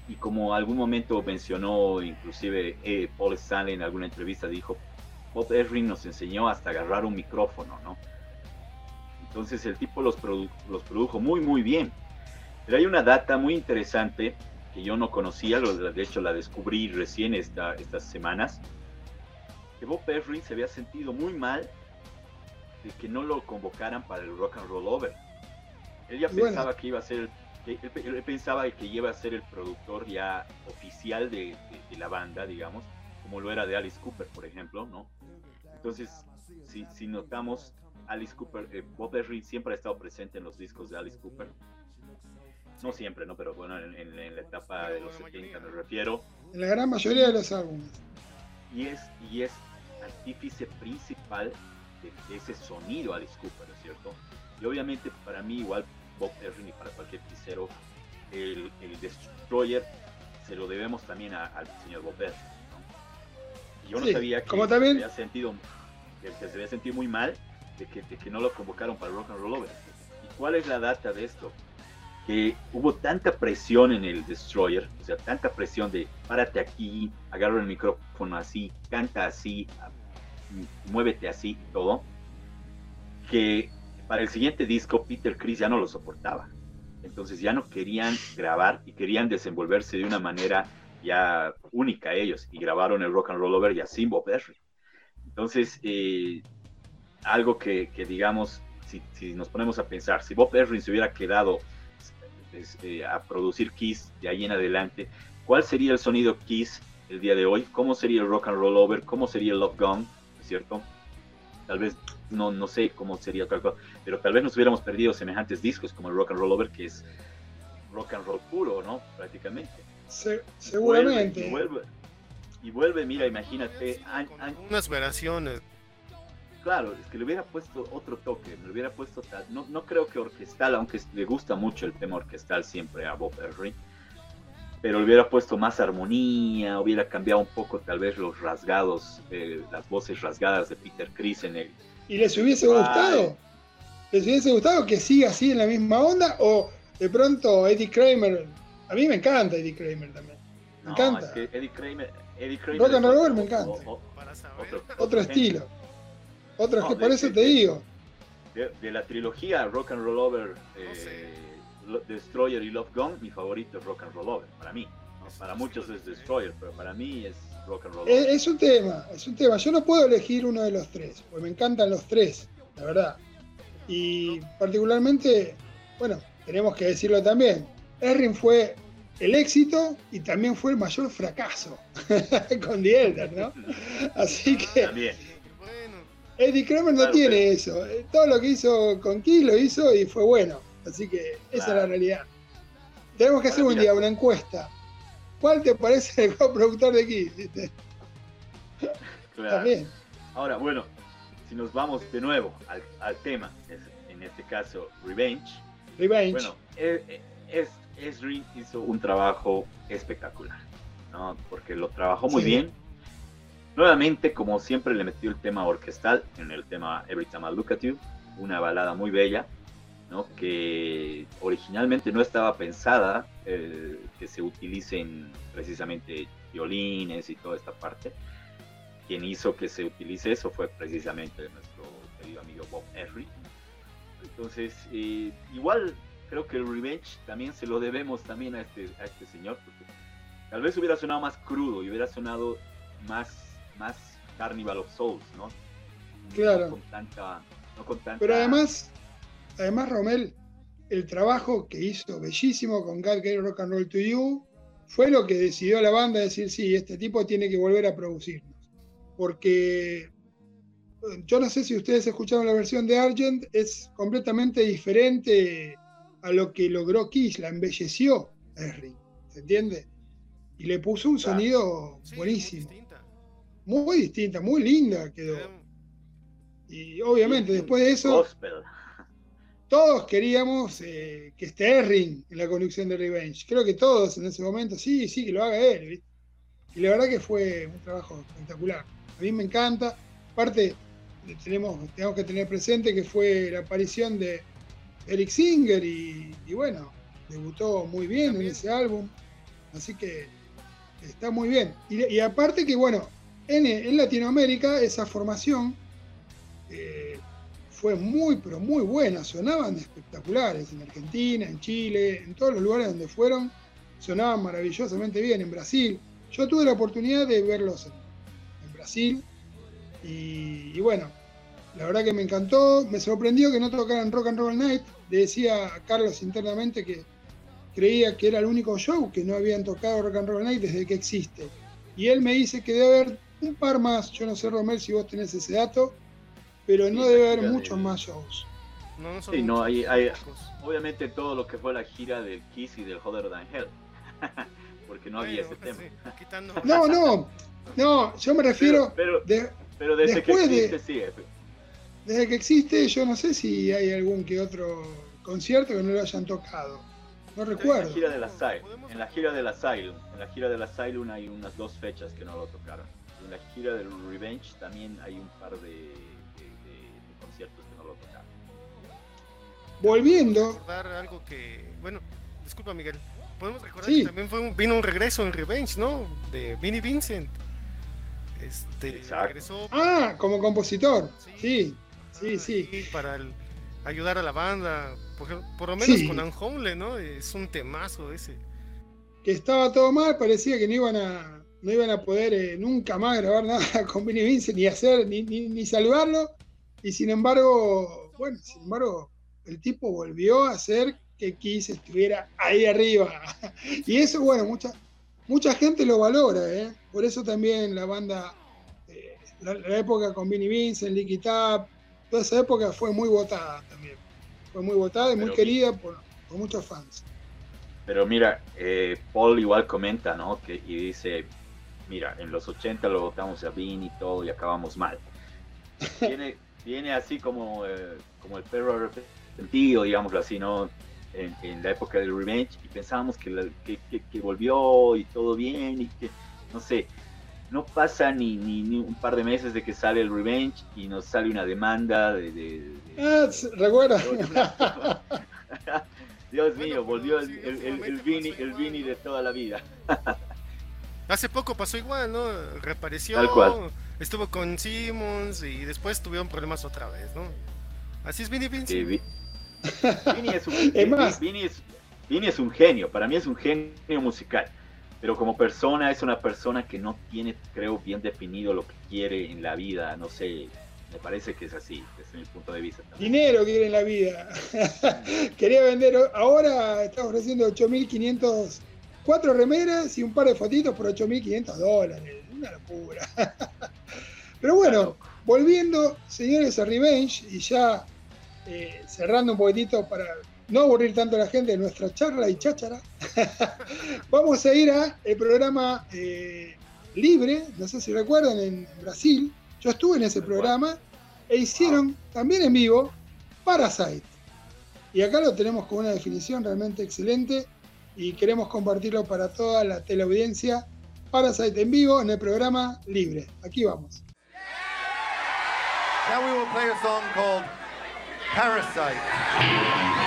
Y como algún momento mencionó, inclusive eh, Paul Stanley en alguna entrevista dijo, Bob Ezrin nos enseñó hasta agarrar un micrófono, ¿no? Entonces el tipo los, produ- los produjo muy, muy bien. Pero hay una data muy interesante que yo no conocía, de hecho la descubrí recién esta, estas semanas, que Bob Ezrin se había sentido muy mal de que no lo convocaran para el Rock and Roll Over. Él ya bueno. pensaba que iba a ser, él, él pensaba que iba a ser el productor ya oficial de, de- de la banda, digamos, como lo era de Alice Cooper, por ejemplo, ¿no? Entonces, si, si notamos, Alice Cooper, eh, Bob Ezrin siempre ha estado presente en los discos de Alice Cooper. No siempre, ¿no? Pero bueno, en, en- en la etapa de los 70 me refiero. En la gran mayoría de los álbumes. Y es, y es artífice principal de, de ese sonido Alice Cooper, ¿no es cierto? Y obviamente para mí, igual Bob Ezrin y para cualquier quisero, el, el Destroyer se lo debemos también a- al señor Bob Ezrin, yo no sabía que como también- se había sentido, que, se había sentido muy mal de que, de que no lo convocaron para el Rock and Roll Over. ¿Y cuál es la data de esto? que hubo tanta presión en el Destroyer, o sea, tanta presión de párate aquí, agarra el micrófono así, canta así, muévete así, todo, que para el siguiente disco Peter Chris ya no lo soportaba. Entonces ya no querían grabar y querían desenvolverse de una manera ya única ellos y grabaron el Rock and Roll Over ya sin Bob Ezrin. Entonces, eh, algo que, digamos, si, nos ponemos a pensar, si Bob Ezrin se hubiera quedado es, eh, a producir Kiss de ahí en adelante, ¿cuál sería el sonido Kiss el día de hoy? ¿Cómo sería el Rock and Roll Over? ¿Cómo sería el Love Gone? ¿Cierto? Tal vez, no, no sé cómo sería tal cosa, pero tal vez nos hubiéramos perdido semejantes discos como el Rock and Roll Over, que es rock and roll puro, ¿no? Prácticamente. Se- Y seguramente. vuelve, y vuelve, y vuelve, mira, imagínate, an- Con an- unas variaciones. Claro, es que le hubiera puesto otro toque, le hubiera puesto tal, no, no creo que orquestal, aunque le gusta mucho el tema orquestal siempre a Bob Ezrin, pero le hubiera puesto más armonía, hubiera cambiado un poco tal vez los rasgados, eh, las voces rasgadas de Peter Chris en el... ¿Y les hubiese gustado? ¿Les hubiese gustado que siga así en la misma onda? ¿O de pronto Eddie Kramer? A mí me encanta Eddie Kramer también. Me No, encanta. es que Eddie Kramer... Eddie Kramer Rock and Roll otro- me encanta. o- o- Para saber. otro- estilo. Otro No, que de- por eso de- te de- digo. De, de la trilogía Rock and Roll Over, eh, No sé. Lo- Destroyer y Love Gone, mi favorito es Rock and Roll Over, para mí. Para muchos es Destroyer, pero para mí es Rock and Roll. Es, es un tema, es un tema. Yo no puedo elegir uno de los tres, porque me encantan los tres, la verdad. Y particularmente, bueno, tenemos que decirlo también, Erring fue el éxito y también fue el mayor fracaso con The Elder, ¿no? Así que También. Eddie Kramer no Claro, tiene pero- eso. Eh, Todo lo que hizo con Kiss lo hizo y fue bueno. Así que esa es la realidad. Tenemos que Ahora, hacer un mira. día una encuesta. ¿Cuál te parece el coproductor de? ¿Viste? Claro. También. Ahora, bueno, si nos vamos de nuevo al, al tema, es- en este caso Revenge, Revenge. bueno, es, es, Esri hizo un trabajo espectacular, ¿no? Porque lo trabajó muy Sí. bien. Nuevamente, como siempre, le metió el tema orquestal en el tema Every Time I Look at You, una balada muy bella, ¿no? Que originalmente no estaba pensada eh, que se utilicen precisamente violines y toda esta parte. Quien hizo que se utilice eso fue precisamente nuestro querido amigo Bob Ezrin. Entonces, eh, igual creo que el Revenge también se lo debemos también a este, a este señor, porque tal vez hubiera sonado más crudo y hubiera sonado más, más Carnival of Souls, ¿no? Claro. No con tanta... No con tanta Pero además, además, Romel, el trabajo que hizo bellísimo con God Gave Rock and Roll to You fue lo que decidió la banda decir, sí, este tipo tiene que volver a producirnos. Porque yo no sé si ustedes escucharon la versión de Argent, es completamente diferente a lo que logró Kiss, la embelleció Henry, ¿se entiende? Y le puso un Claro. sonido sí, muy buenísimo, distinta. muy distinta, muy linda quedó. Eh, Y obviamente Sí, después de eso Gospel. todos queríamos eh, que esté Erring en la conducción de Revenge. Creo que todos en ese momento, sí, sí, que lo haga él. ¿viste? Y la verdad que fue un trabajo espectacular. A mí me encanta. Aparte, tenemos, tenemos que tener presente que fue la aparición de Eric Singer y, y bueno, debutó muy bien en ese álbum. Así que está muy bien. Y, y aparte que, bueno, en, en Latinoamérica esa formación eh, fue muy, pero muy buena. Sonaban espectaculares en Argentina, en Chile, en todos los lugares donde fueron. Sonaban maravillosamente bien en Brasil. Yo tuve la oportunidad de verlos en, en Brasil. Y, y bueno, la verdad que me encantó. Me sorprendió que no tocaran Rock and Roll Night. Le decía a Carlos internamente que creía que era el único show que no habían tocado Rock and Roll Night desde que existe. Y él me dice que debe haber un par más. Yo no sé, Romel, si vos tenés ese dato. Pero no Sí, debe haber muchos de- más shows. No, no son Sí, no, hay-. Obviamente todo lo que fue la gira del Kiss y del Hotter Than Hell. Porque no había ese tema. sí, quitando- No, no, no, yo me refiero, Pero, de- pero desde que de- existe, sí. Desde que existe, yo no sé si hay algún que otro concierto que no lo hayan tocado. No En la recuerdo. gira del Asylum, en la gira del Asylum, en la gira del Asylum hay unas dos fechas que no lo tocaron. En la gira del Revenge también hay un par de, de- de- de conciertos que no lo tocaron. Volviendo, recordar algo que, bueno, disculpa Miguel, podemos recordar Sí. que también fue un- vino un regreso en Revenge, ¿no? De Vinnie Vincent. Este, Exacto. regresó ah, como compositor, sí, sí, sí. ahí para el- ayudar a la banda, por, lo menos Sí. con Unholy, ¿no? Es un temazo ese. Que estaba todo mal, parecía que no iban a, no iban a poder eh, nunca más grabar nada con Vinnie Vincent, ni hacer, ni, ni, ni saludarlo. Y sin embargo, bueno, sin embargo, el tipo volvió a hacer que Kiss estuviera ahí arriba. Y eso, bueno, mucha, mucha gente lo valora, ¿eh? Por eso también la banda, eh, la, la época con Vinnie Vincent, Licky Tap, toda esa época fue muy votada también. Fue muy votada y muy Pero- querida por, por muchos fans. Pero mira, eh, Paul igual comenta, ¿no? Que, y dice, mira, en los 80 lo votamos a Vin y todo y acabamos mal. Viene, viene así como, eh, como el perro arrepentido, digámoslo así, ¿no? En, en la época del Revenge y pensábamos que, la- que, que- que volvió y todo bien y que, no sé, no pasa ni, ni, ni un par de meses de que sale el Revenge y nos sale una demanda de... de- de- Ah, sí, ¿recuerda? Dios Bueno, mío, volvió el, sí, el, el, Vini, igual, Vini ¿no? de toda la vida. Hace poco pasó igual, ¿no? Reapareció, Tal cual. estuvo con Simmons y después tuvieron problemas otra vez, ¿no? Así es Vinnie Sí, Vincent. Vi- Vini, es un, Es más- Vini es- Vini es un genio, para mí es un genio musical. Pero como persona es una persona que no tiene, creo, bien definido lo que quiere en la vida, no sé, me parece que es así, desde mi punto de vista. Dinero quiere en la vida. Quería vender, ahora está ofreciendo 8.500, cuatro remeras y un par de fotitos por 8.500 dólares. Una locura. Pero bueno, volviendo, señores, a Revenge y ya eh, cerrando un poquitito para no aburrir tanto a la gente de nuestra charla y cháchara, vamos a ir a el programa eh, Libre, no sé si recuerdan, en Brasil, yo estuve en ese programa e hicieron también en vivo Parasite. Y acá lo tenemos con una definición realmente excelente y queremos compartirlo para toda la teleaudiencia. Parasite en vivo en el programa Libre. Aquí vamos. Now we will play a song called Parasite.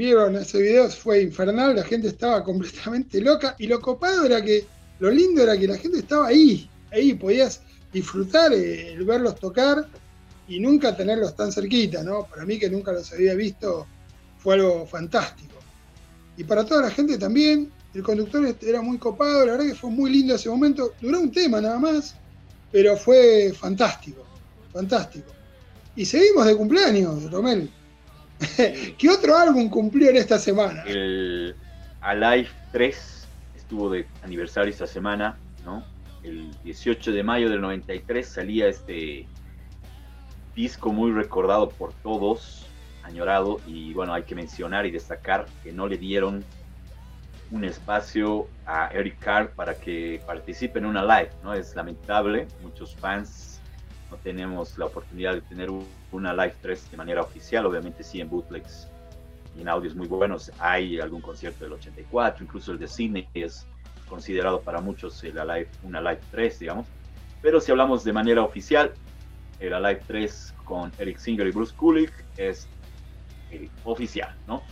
Vieron ese video, fue infernal, la gente estaba completamente loca y lo copado era que, lo lindo era que la gente estaba ahí, ahí podías disfrutar eh, el verlos tocar y nunca tenerlos tan cerquita, ¿no? Para mí que nunca los había visto fue algo fantástico. Y para toda la gente también, el conductor era muy copado, la verdad que fue muy lindo ese momento, duró un tema nada más, pero fue fantástico, fantástico. Y seguimos de cumpleaños, Romel. ¿Qué otro álbum cumplió en esta semana? El, Alive 3 estuvo de aniversario esta semana, ¿no? El 18 de mayo del 93 salía este disco muy recordado por todos, añorado, y bueno, hay que mencionar y destacar que no le dieron un espacio a Eric Carr para que participe en una live, ¿no? Es lamentable, muchos fans no tenemos la oportunidad de tener una live 3 de manera oficial, obviamente sí en bootlegs y en audios muy buenos, hay algún concierto del 84, incluso el de Sydney es considerado para muchos el Alive, una live 3, digamos, pero si hablamos de manera oficial, el Alive 3 con Eric Singer y Bruce Kulick es el oficial, ¿no?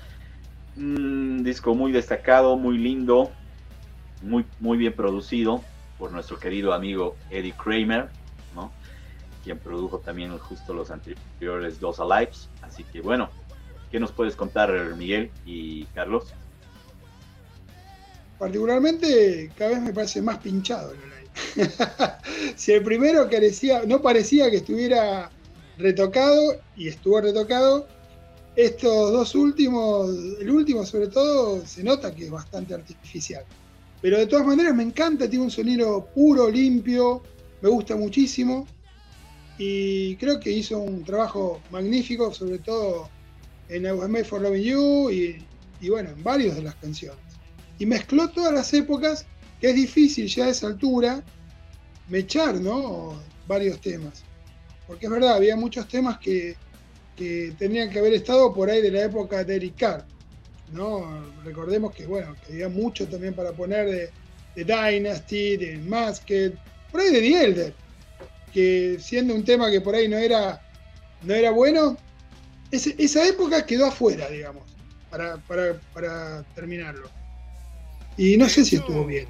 Un disco muy destacado, muy lindo, muy, muy bien producido por nuestro querido amigo Eddie Kramer. Quien produjo también justo los anteriores dos Alives. Así que bueno, ¿qué nos puedes contar Miguel y Carlos? Particularmente cada vez me parece más pinchado el Alive. si el primero carecía, no parecía que estuviera retocado y estuvo retocado, estos dos últimos, el último sobre todo, se nota que es bastante artificial. Pero de todas maneras me encanta, tiene un sonido puro, limpio, me gusta muchísimo. Y creo que hizo un trabajo magnífico, sobre todo en I Was Made for Loving You y, y bueno, en varias de las canciones. Y mezcló todas las épocas, que es difícil ya a esa altura mechar, ¿no? Varios temas. Porque es verdad, había muchos temas que, que tenían que haber estado por ahí de la época de Eric Carr. ¿no? Recordemos que, bueno, que había mucho también para poner de, de Dynasty, de Masked, por ahí de The Elder, que siendo un tema que por ahí no era, no era bueno, ese, esa época quedó afuera, digamos, para, para, para terminarlo. Y no De sé si estuvo bien.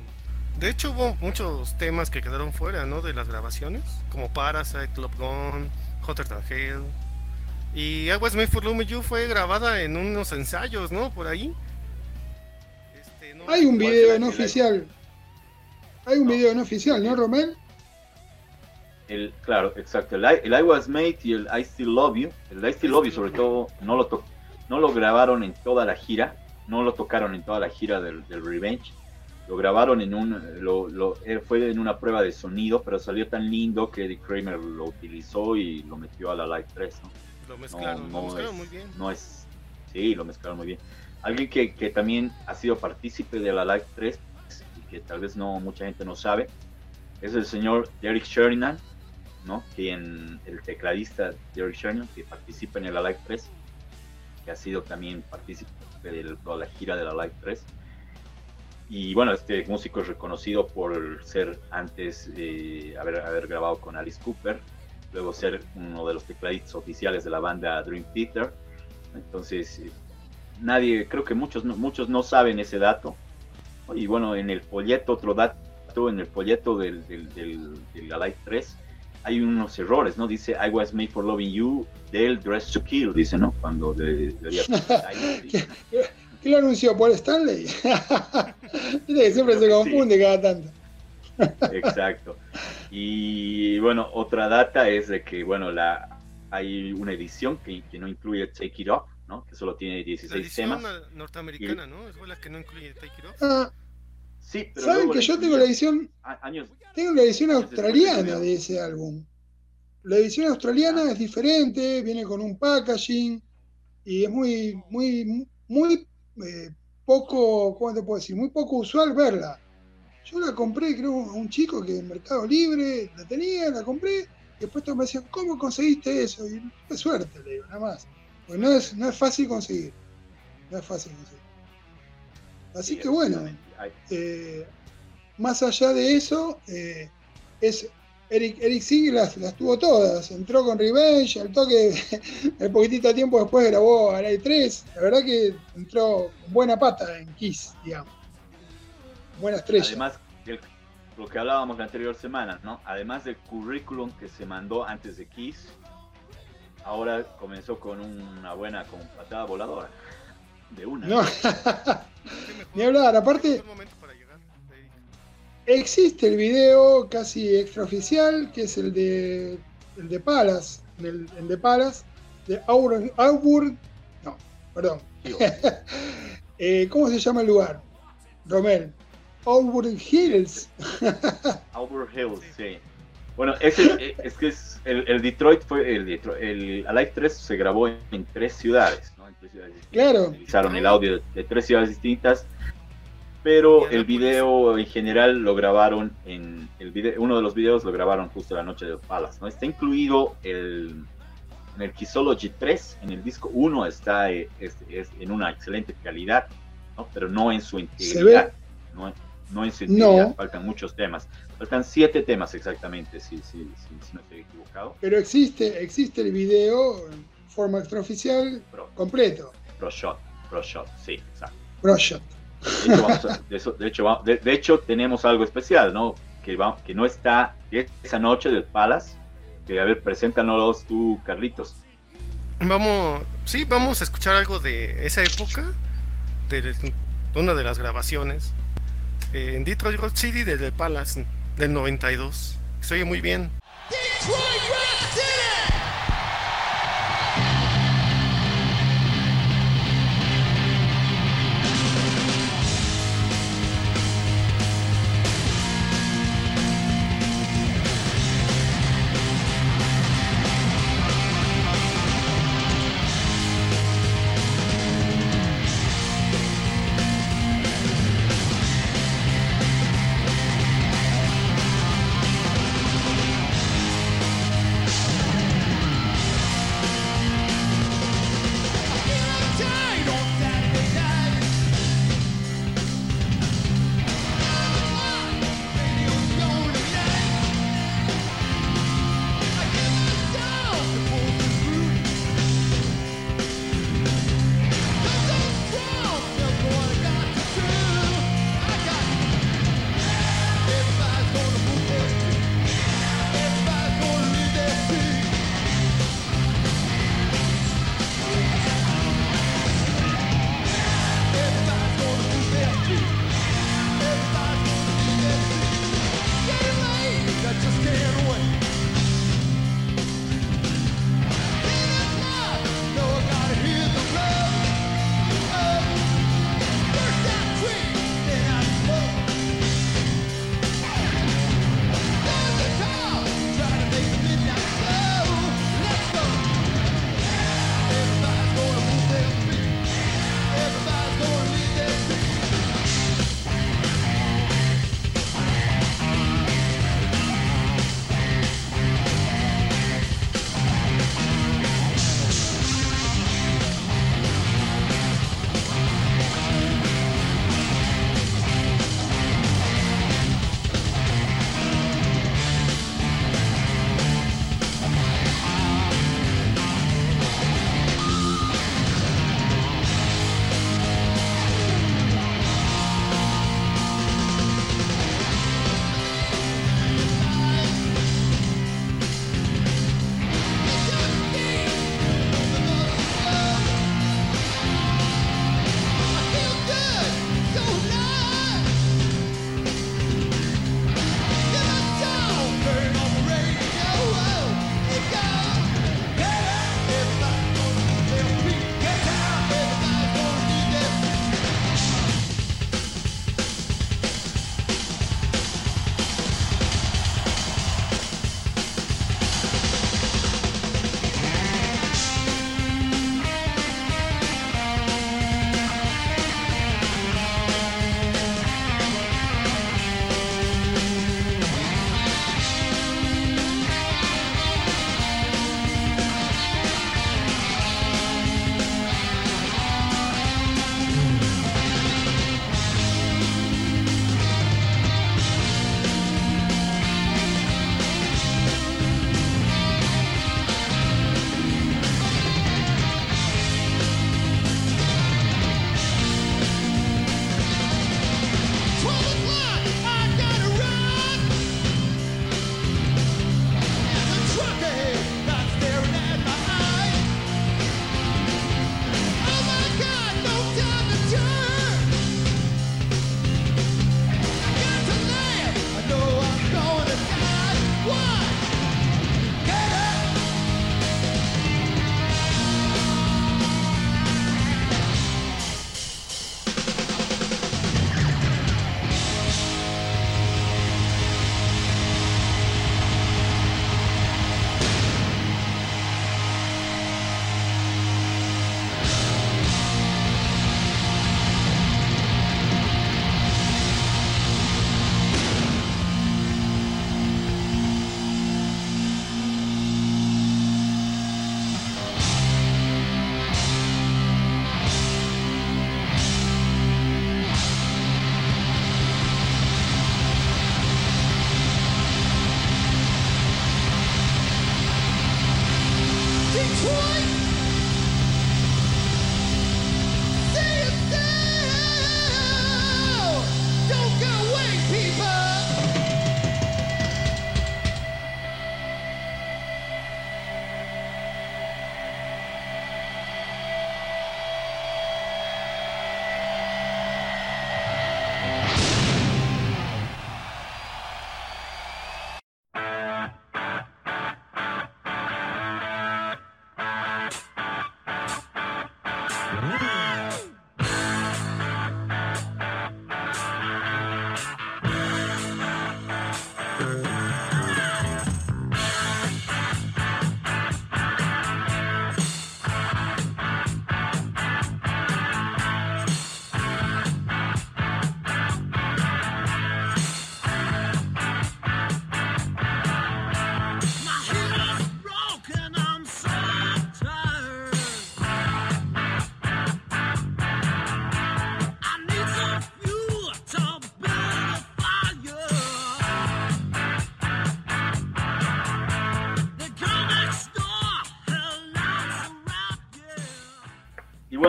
De hecho, hubo muchos temas que quedaron fuera, ¿no? De las grabaciones, como Parasite, Club Gone, Hotter Than Hell. Y Was Made for Loving You fue grabada en unos ensayos, ¿no? Por ahí. Este, no- Hay un ¿Cuál video no oficial. Hay un No. video no oficial, ¿no, Romel? El, claro, exacto. El, I- el I Was Made y el I Still Love You. El I Still Love You, sobre todo, no lo, to- no lo grabaron en toda la gira. No lo tocaron en toda la gira del, del Revenge. Lo grabaron en un. Lo, lo- eh, fue en una prueba de sonido, pero salió tan lindo que Eddie Kramer lo utilizó y lo metió a la Live 3. ¿no? Lo mezclaron, lo mezclaron es, muy bien. no es. Sí, lo mezclaron muy bien. Alguien que, que también ha sido partícipe de la Live 3 y que tal vez no mucha gente no sabe es el señor Derek Sheridan, ¿no? Quien, el tecladista Derek Sheridan, que participa en la Live 3, que ha sido también partícipe de la gira de la Live 3. Y bueno, este músico es reconocido por ser antes eh, haber, grabado con Alice Cooper, luego ser uno de los tecladistas oficiales de la banda Dream Theater. Entonces, eh, nadie, creo que muchos no, muchos no saben ese dato. Y bueno, en el folleto, otro dato, en el folleto del, del, del, del Alive 3, hay unos errores, ¿no? Dice I was made for loving you del Dress to Kill, dice, ¿no? Cuando de- debería ser ¿Qué lo anunció? ¿Paul Stanley? Siempre se sí. confunde cada tanto. Exacto. Y bueno, otra data es de que, bueno, la hay una edición que, que no incluye Take It Off, ¿no? Que solo tiene La 16 edición temas. na- norteamericana, ¿no? Es la que no incluye Take It Off. Ah, Sí, pero ¿Saben que yo tengo la edición, años tengo la edición australiana de ese álbum? La edición australiana Ah. es diferente, viene con un packaging y es muy, muy, muy eh, poco, ¿cómo te puedo decir? Muy poco usual verla. Yo la compré, creo, a un chico que en Mercado Libre la tenía, la compré, y después todos me decían, ¿cómo conseguiste eso? Y fue suerte, le digo, nada más. Porque no es, no es fácil conseguir. No es fácil conseguir. Así sí, que bueno, eh, más allá de eso, eh, es Eric, Eric las, las tuvo todas. Entró con Revenge, al toque, el poquitito tiempo después grabó Alive 3. La verdad que entró con buena pata en Kiss, digamos. Buena estrella. Además, lo que hablábamos la anterior semana, ¿no? Además del currículum que se mandó antes de Kiss, ahora comenzó con una buena con patada voladora. De una. no, ni hablar. Aparte, existe el video casi extraoficial, que es el de, el de Palas, el, el de Palas, de Auburn, Auburn no, perdón, Eh, ¿Cómo se llama el lugar? Romel. Auburn Hills. Auburn Hills, sí. Bueno, ese, es que es, el, Detroit fue, el, Detroit, el Alive 3 se grabó en, tres ciudades. En tres ciudades distintas. Claro. Utilizaron el audio de, tres ciudades distintas, pero el video en general lo grabaron en, el video, uno de los videos lo grabaron justo la noche de Palace, ¿no? Está incluido el, en el Kissology 3, en el disco 1 está es, en una excelente calidad, ¿no? Pero no en su integridad. No, no en su integridad, faltan muchos temas. Faltan siete temas exactamente, si, si, si, no estoy equivocado. Pero existe, existe el video forma extraoficial completo. Pro Shot, Pro Shot, sí, exacto. Pro Shot. De hecho, de, hecho, tenemos algo especial, ¿no? Que, va, que no está esa noche del Palace. Que a ver, preséntanos tú, Carlitos. Vamos, sí, vamos a escuchar algo de esa época, de una de las grabaciones eh, en Detroit Rock City desde el Palace del 92. Se oye muy bien. My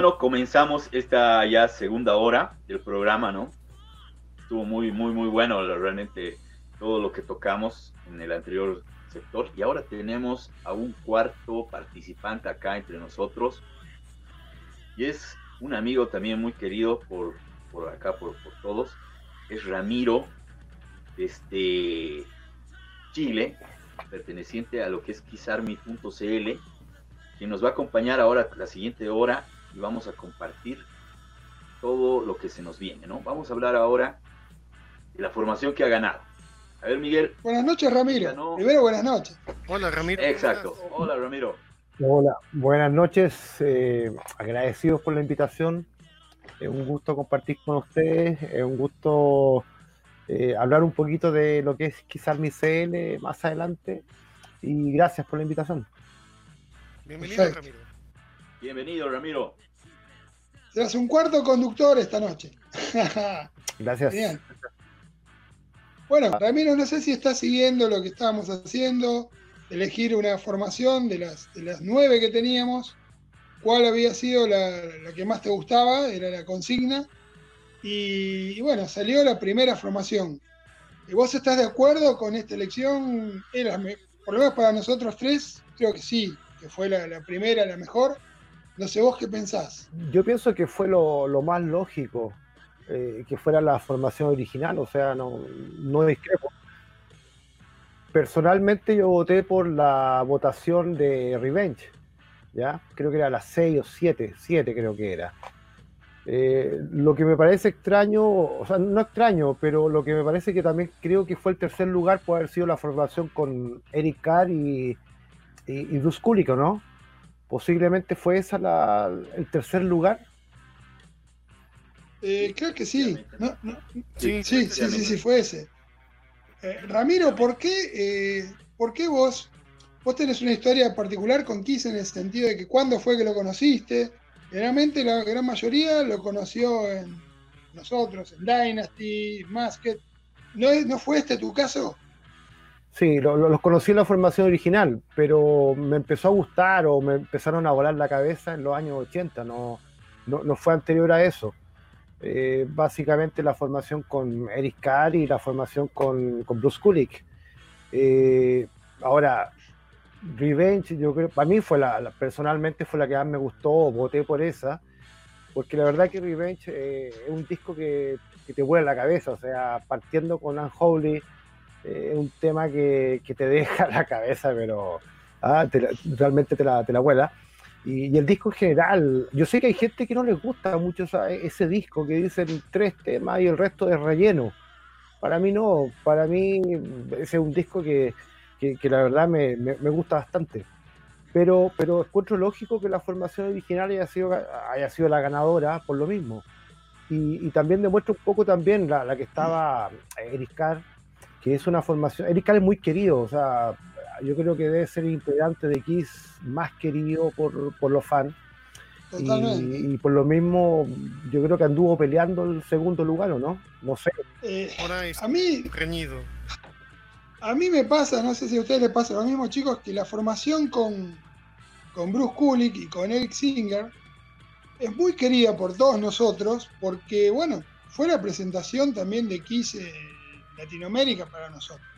bueno, comenzamos esta ya segunda hora del programa, ¿no? Estuvo muy, muy, muy bueno realmente todo lo que tocamos en el anterior sector. Y ahora tenemos a un cuarto participante acá entre nosotros. Y es un amigo también muy querido por, por acá, por, por todos. Es Ramiro, desde Chile, perteneciente a lo que es Quizarmi.cl, quien nos va a acompañar ahora la siguiente hora y vamos a compartir todo lo que se nos viene, ¿no? Vamos a hablar ahora de la formación que ha ganado. A ver, Miguel. Buenas noches, Ramiro. Ganó. Primero, buenas noches. Hola Ramiro. ¿cómo Exacto. Hola, Ramiro. Hola, buenas noches. eh, agradecidos por la invitación. Es un gusto compartir con ustedes. Es un gusto eh, hablar un poquito de lo que es quizás mi CL más adelante. Y gracias por la invitación. Bienvenido Perfecto. Ramiro. Bienvenido, Ramiro. Serás un cuarto conductor esta noche. Gracias. Genial. Bueno, Ramiro, no sé si estás siguiendo lo que estábamos haciendo, elegir una formación de las, de las nueve que teníamos, cuál había sido la, la que más te gustaba, era la consigna, y, y bueno, salió la primera formación. ¿Y ¿Vos estás de acuerdo con esta elección? Era, por lo menos para nosotros tres, creo que sí, que fue la, la primera, la mejor. No sé vos qué pensás. Yo pienso que fue lo, lo más lógico eh, que fuera la formación original, o sea, no, no discrepo. Personalmente yo voté por la votación de Revenge, ¿ya? Creo que era las 6 o 7, 7 creo que era. Eh, lo que me parece extraño, o sea, no extraño, pero lo que me parece que también creo que fue el tercer lugar puede haber sido la formación con Eric Carr y, y, y Bruce Kulick, ¿o ¿no? Posiblemente fue esa la, el tercer lugar. Eh, creo que sí. No, no, Sí, Sí, sí, sí, sí, fue ese. Eh, Ramiro, ¿por qué, eh, ¿por qué vos, vos tenés una historia particular con Kiss en el sentido de que cuándo fue que lo conociste? Generalmente la gran mayoría lo conoció en nosotros, en Dynasty, Masked. ¿No, es- ¿No fue este tu caso? Sí, lo- lo- los conocí en la formación original, pero me empezó a gustar o me empezaron a volar la cabeza en los años 80, no, no, no fue anterior a eso. Eh, básicamente la formación con Eric Carr y la formación con, con Bruce Kulick. Eh, ahora, Revenge, yo creo, para mí fue la, la- personalmente fue la que más me gustó, voté por esa, porque la verdad que Revenge eh, es un disco que, que te vuela la cabeza, o sea, partiendo con Unholy, es un tema que, que te deja la cabeza, pero ah, te realmente te la, te la vuela. Y, y el disco en general, yo sé que hay gente que no les gusta mucho ese disco, que dicen tres temas y el resto es relleno. Para mí no, para mí ese es un disco que, que- que la verdad me, me- me gusta bastante. Pero, pero encuentro lógico que la formación original haya sido, haya sido la ganadora por lo mismo. Y, y también demuestra un poco también la, la que estaba Eric que es una formación. Eric Carr es muy querido, o sea, yo creo que debe ser el integrante de Kiss más querido por, por los fans. Y, y por lo mismo, yo creo que anduvo peleando el segundo lugar, ¿o no? No sé. Eh, Ahora es a mí, reñido. A mí me pasa, no sé si a ustedes les pasa lo mismo, chicos, que la formación con, con Bruce Kulick y con Eric Singer es muy querida por todos nosotros, porque, bueno, fue la presentación también de Kiss en Latinoamérica para nosotros.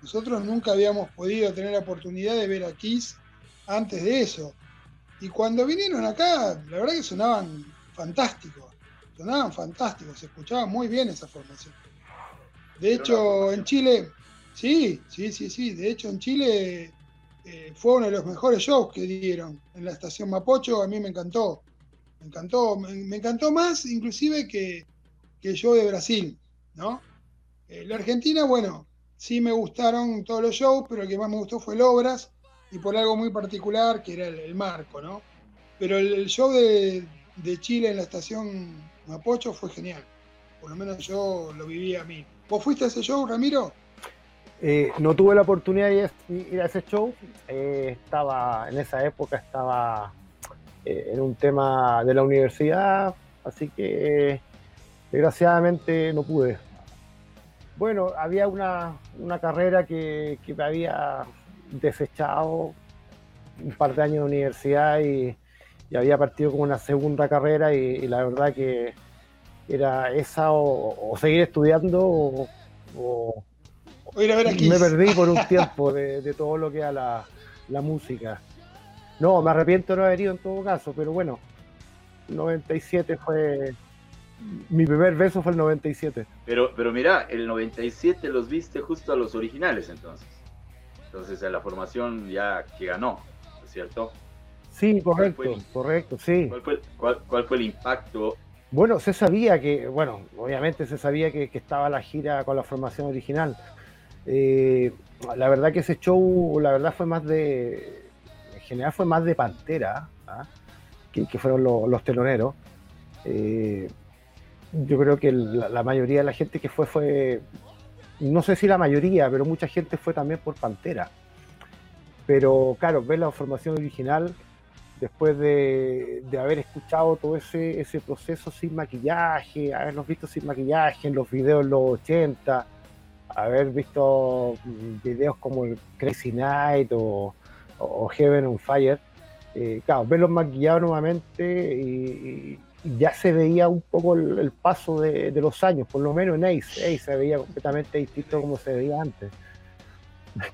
Nosotros nunca habíamos podido tener la oportunidad de ver a Kiss antes de eso. Y cuando vinieron acá, la verdad que sonaban fantásticos. Sonaban fantásticos, se escuchaba muy bien esa formación. De hecho, en Chile, sí, sí, sí, sí. De hecho, en Chile eh, fue uno de los mejores shows que dieron en la estación Mapocho. A mí me encantó. Me encantó, me, me encantó más inclusive que, que el show de Brasil, ¿no? Eh, la Argentina, bueno, sí me gustaron todos los shows, pero el que más me gustó fue el Obras, y por algo muy particular, que era el, marco, ¿no? Pero el, show de, Chile en la estación Mapocho fue genial. Por lo menos yo lo viví a mí. ¿Vos fuiste a ese show, Ramiro? Eh, no tuve la oportunidad de ir- a ese show. eh, estaba, en esa época estaba eh, en un tema de la universidad, así que desgraciadamente no pude. Bueno, había una, una carrera que, que me había desechado un par de años de universidad y, y había partido con una segunda carrera y, y la verdad que era esa o, o seguir estudiando o- o, O ir a ver a me perdí por un tiempo de, de todo lo que era la, la música. No, me arrepiento de no haber ido en todo caso, pero bueno, 97 fue. Mi primer beso fue el 97. Pero, pero mira, el 97 los viste justo a los originales entonces. Entonces a la formación ya que ganó, ¿no es cierto? Sí, ¿Cuál correcto, el- correcto, sí. ¿Cuál fue, cuál, cuál fue el impacto? Bueno, se sabía que, bueno, obviamente se sabía que, que estaba la gira con la formación original. Eh, la verdad que ese show, la verdad fue más de, en general fue más de Pantera, ¿ah? que, que fueron lo- los teloneros. Eh, yo creo que la, mayoría de la gente que fue fue, no sé si la mayoría, pero mucha gente fue también por Pantera. Pero claro, ver la formación original después de, haber escuchado todo ese, proceso sin maquillaje, haberlos visto sin maquillaje en los videos de los 80, haber visto mm, videos como Crazy Night o, o Heaven on Fire, eh, claro, verlos maquillados nuevamente y, y ya se veía un poco el, el paso de, de los años, por lo menos en Ace, Ace se veía completamente distinto como se veía antes.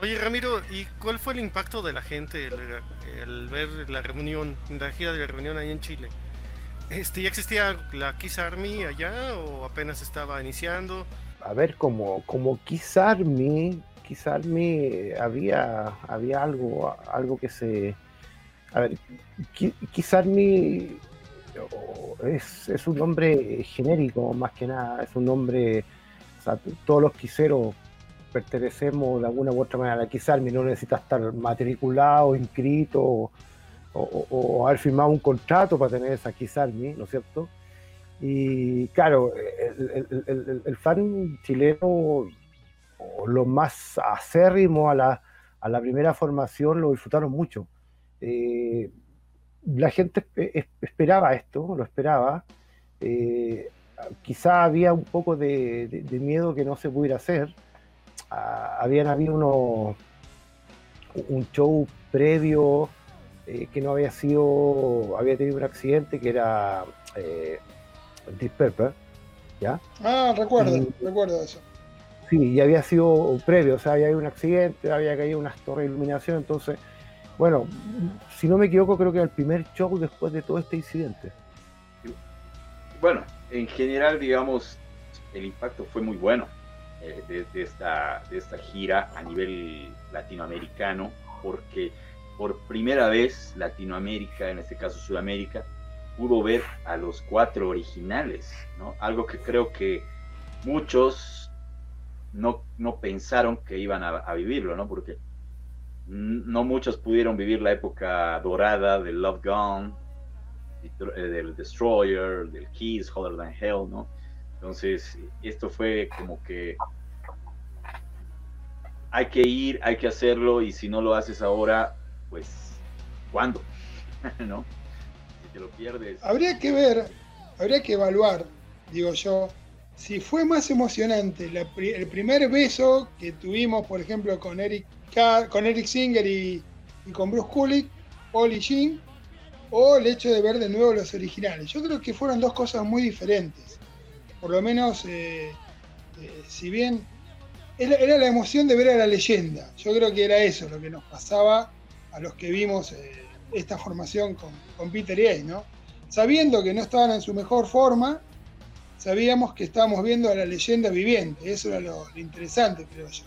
Oye, Ramiro, ¿y cuál fue el impacto de la gente el, el ver la reunión, la gira de la reunión ahí en Chile? Este, ¿Ya existía la Kiss Army allá o apenas estaba iniciando? a ver, como, como Kiss Army, Kiss Army, había, había algo, algo que se... A ver, Army oh, es, es un nombre genérico, más que nada, es un nombre, todos los quiseros pertenecemos de alguna u otra manera Kiss Army, no necesitas estar matriculado, inscrito o, haber firmado un contrato para tener esa Kiss Army, ¿no es cierto? Y claro, el fan chileno, o los más acérrimos a la, a la primera formación, lo disfrutaron mucho. Eh, la gente es- esperaba esto, lo esperaba. Eh, quizá había un poco de, de- de miedo que no se pudiera hacer. Ah, habían habido unos, un show previo eh, que no había sido, había tenido un accidente que era eh, Deep Purple, ¿ya? Ah, recuerdo, Mm. recuerdo eso. Sí, y había sido previo, o sea, había habido un accidente, había caído unas torres de iluminación, entonces, bueno, si no me equivoco, creo que era el primer show después de todo este incidente. Bueno, en general, digamos, el impacto fue muy bueno eh, de, esta, de esta gira a nivel latinoamericano, porque por primera vez Latinoamérica, en este caso Sudamérica, pudo ver a los cuatro originales, ¿no? Algo que creo que muchos no, no pensaron que iban a, vivirlo, ¿no? Porque no muchos pudieron vivir la época dorada del Love Gone, eh, del Destroyer, del Kiss, Hotter Than Hell, ¿no? Entonces, esto fue como que hay que ir, hay que hacerlo, y si no lo haces ahora, pues, ¿cuándo? ¿No? Si te lo pierdes. Habría que ver, habría que evaluar, digo yo, si fue más emocionante el primer beso que tuvimos, por ejemplo, con Eric, Ca- con Eric Singer y, con Bruce Kulick, y Jim, o el hecho de ver de nuevo los originales. Yo creo que fueron dos cosas muy diferentes. Por lo menos, eh, eh, si bien era, la emoción de ver a la leyenda, yo creo que era eso lo que nos pasaba a los que vimos eh, esta formación con, Peter y Ace, ¿no? Sabiendo que no estaban en su mejor forma, sabíamos que estábamos viendo a la leyenda viviente. Eso era lo, lo interesante, creo yo.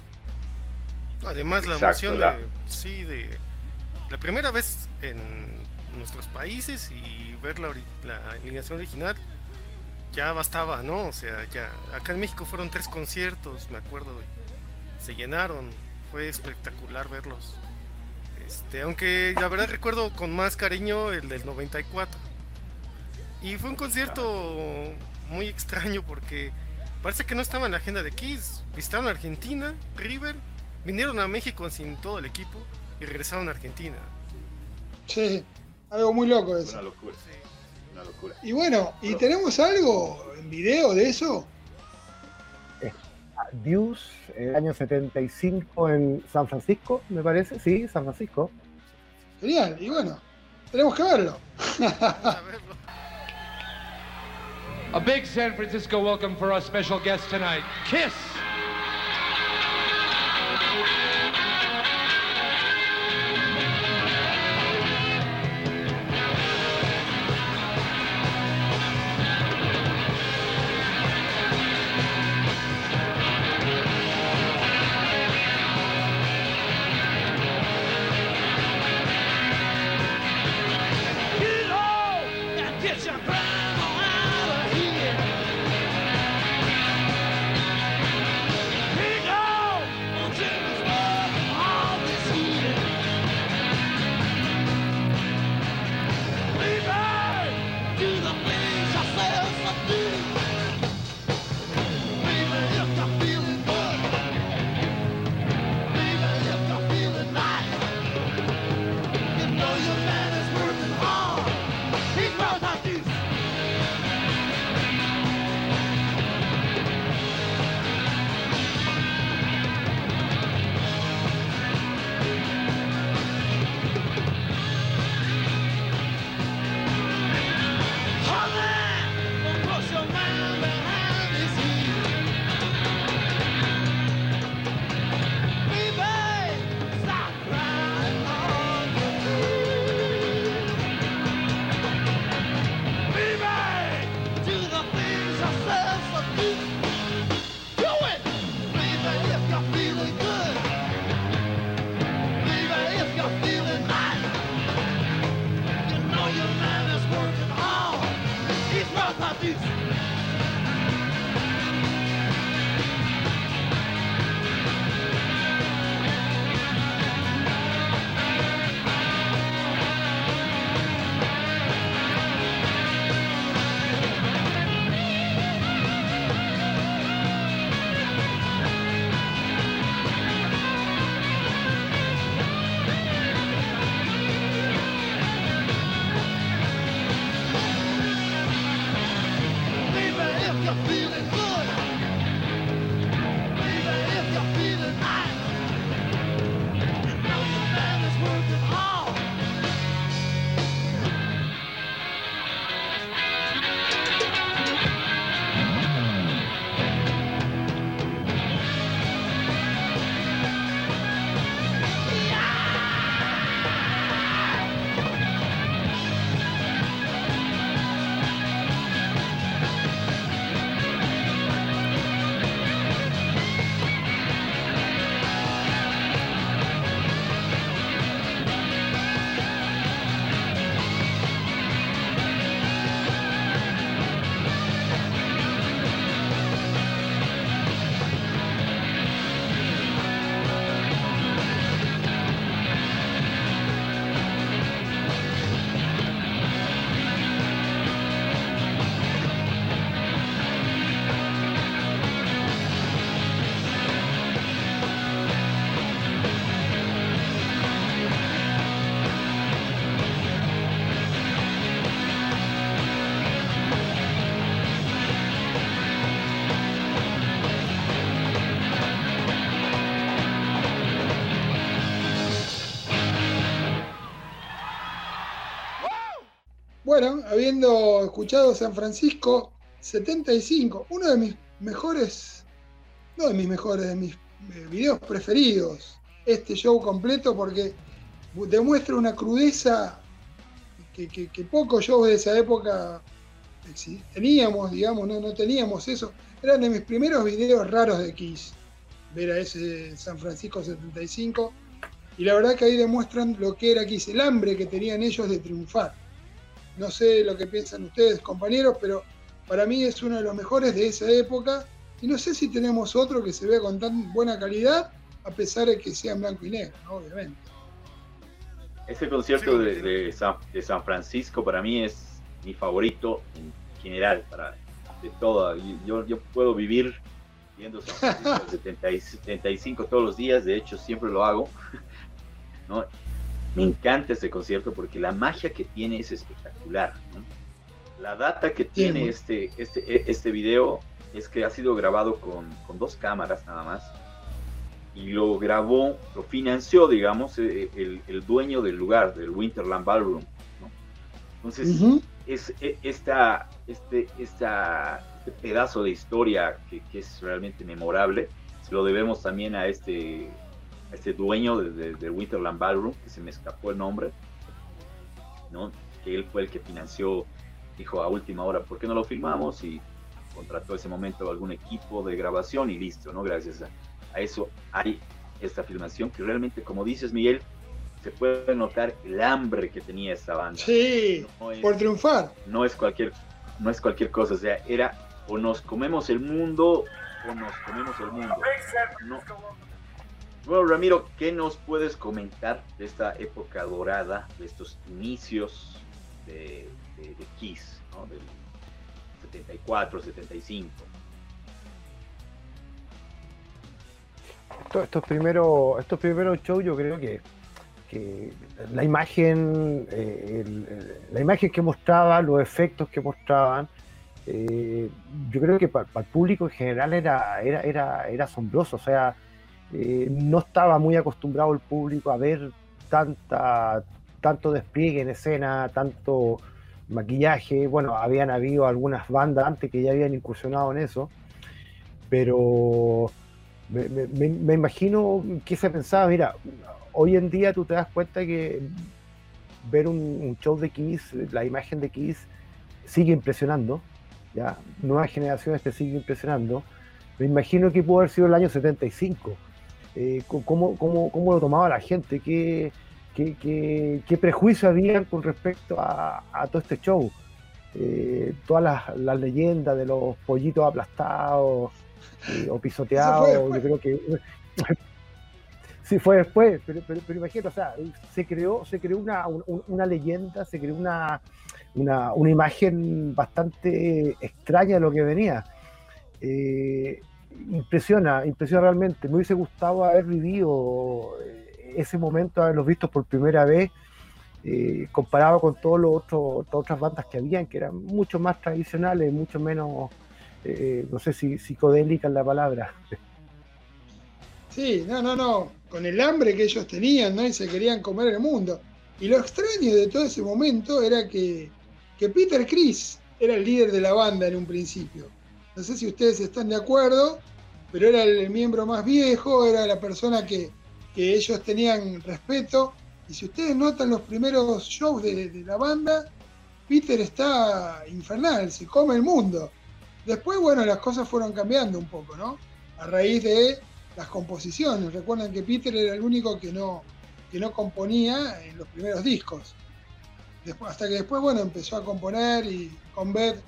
Además, la Exacto, emoción la- de. Sí, de. La primera vez en nuestros países y ver la, la alineación original ya bastaba, ¿no? O sea, ya acá en México fueron tres conciertos, me acuerdo, se llenaron, fue espectacular verlos. Este, aunque la verdad recuerdo con más cariño el del 94. Y fue un concierto muy extraño porque parece que no estaba en la agenda de Kiss. Visitaron Argentina, River, vinieron a México sin todo el equipo y regresaron a Argentina. Sí, algo muy loco Una eso. locura, una locura. Y bueno, ¿y tenemos algo en video de eso? Deuce, el año 75 en San Francisco, me parece. Sí, San Francisco. Genial, y bueno, tenemos que verlo. A big San Francisco welcome for our special guest tonight, Kiss. Habiendo escuchado San Francisco 75, uno de mis mejores, no de mis mejores, de mis eh, videos preferidos, este show completo, porque demuestra una crudeza que, que- que pocos shows de esa época teníamos, digamos, no, no teníamos eso. Eran de mis primeros videos raros de Kiss, ver a ese San Francisco 75. Y la verdad que ahí demuestran lo que era Kiss, el hambre que tenían ellos de triunfar. No sé lo que piensan ustedes, compañeros, pero para mí es uno de los mejores de esa época. Y no sé si tenemos otro que se vea con tan buena calidad, a pesar de que sea en blanco y negro, ¿no? obviamente. Ese concierto de, de San, de San Francisco para mí es mi favorito en general, para, de todo. Yo, yo puedo vivir viendo San Francisco 70 y 75 todos los días, de hecho siempre lo hago. ¿no? Me encanta este concierto porque la magia que tiene es espectacular. ¿no? La data que tiene este, este, este video es que ha sido grabado con, con dos cámaras nada más. Y lo grabó, lo financió, digamos, eh, el, el dueño del lugar, del Winterland Ballroom. ¿no? Entonces, es e- esta, este, esta, este pedazo de historia que, que es realmente memorable, se lo debemos también a este, este dueño de, Winterland Ballroom, que se me escapó el nombre, ¿no? que él fue el que financió, dijo a última hora, ¿por qué no lo filmamos? Y contrató ese momento algún equipo de grabación y listo, ¿no? Gracias a, a eso hay esta filmación que realmente, como dices Miguel, se puede notar el hambre que tenía esta banda. Sí, No es- por triunfar. no es cualquier no es cualquier cosa, o sea, era o nos comemos el mundo o nos comemos el mundo. No. Bueno, Ramiro, ¿qué nos puedes comentar de esta época dorada, de estos inicios de, Kiss, ¿no? del 74, 75? Estos, estos primeros, estos primeros shows yo creo que, la imagen, eh, la imagen que mostraban, los efectos que mostraban, eh, yo creo que para, el público en general era, era, era, era asombroso. O sea, eh, no estaba muy acostumbrado el público a ver tanta, tanto despliegue en escena, tanto maquillaje. Bueno, habían habido algunas bandas antes que ya habían incursionado en eso, pero me, imagino que se pensaba, mira, hoy en día tú te das cuenta que ver un, un show de Kiss, la imagen de Kiss, sigue impresionando, ya, nuevas generaciones te sigue impresionando. Me imagino que pudo haber sido el año 75. Eh, ¿cómo, cómo, cómo lo tomaba la gente? ¿Qué, qué, qué, qué prejuicios habían con respecto a, a todo este show? Eh, todas las, las leyendas de los pollitos aplastados eh, o pisoteados, yo creo que sí fue después, pero, pero, pero imagínate, o sea, se creó, se creó una, un- una leyenda, se creó una, una, una imagen bastante extraña de lo que venía. Eh, impresiona, impresiona realmente. Me hubiese gustado haber vivido eh, ese momento, haberlos visto por primera vez, eh, comparado con todos los otros, otras bandas que habían, que eran mucho más tradicionales, mucho menos, eh, no sé si psicodélica es la palabra. Sí, no, no, no. Con el hambre que ellos tenían, ¿no? Y se querían comer el mundo. Y lo extraño de todo ese momento era que, que Peter Chris era el líder de la banda en un principio. No sé si ustedes están de acuerdo, pero era el miembro más viejo, era la persona que, que ellos tenían respeto. Y si ustedes notan los primeros shows de, la banda, Peter está infernal, se come el mundo. Después, bueno, las cosas fueron cambiando un poco, ¿no? A raíz de las composiciones. Recuerden que Peter era el único que no, que no componía en los primeros discos. Hasta que después, bueno, empezó a componer y con Beth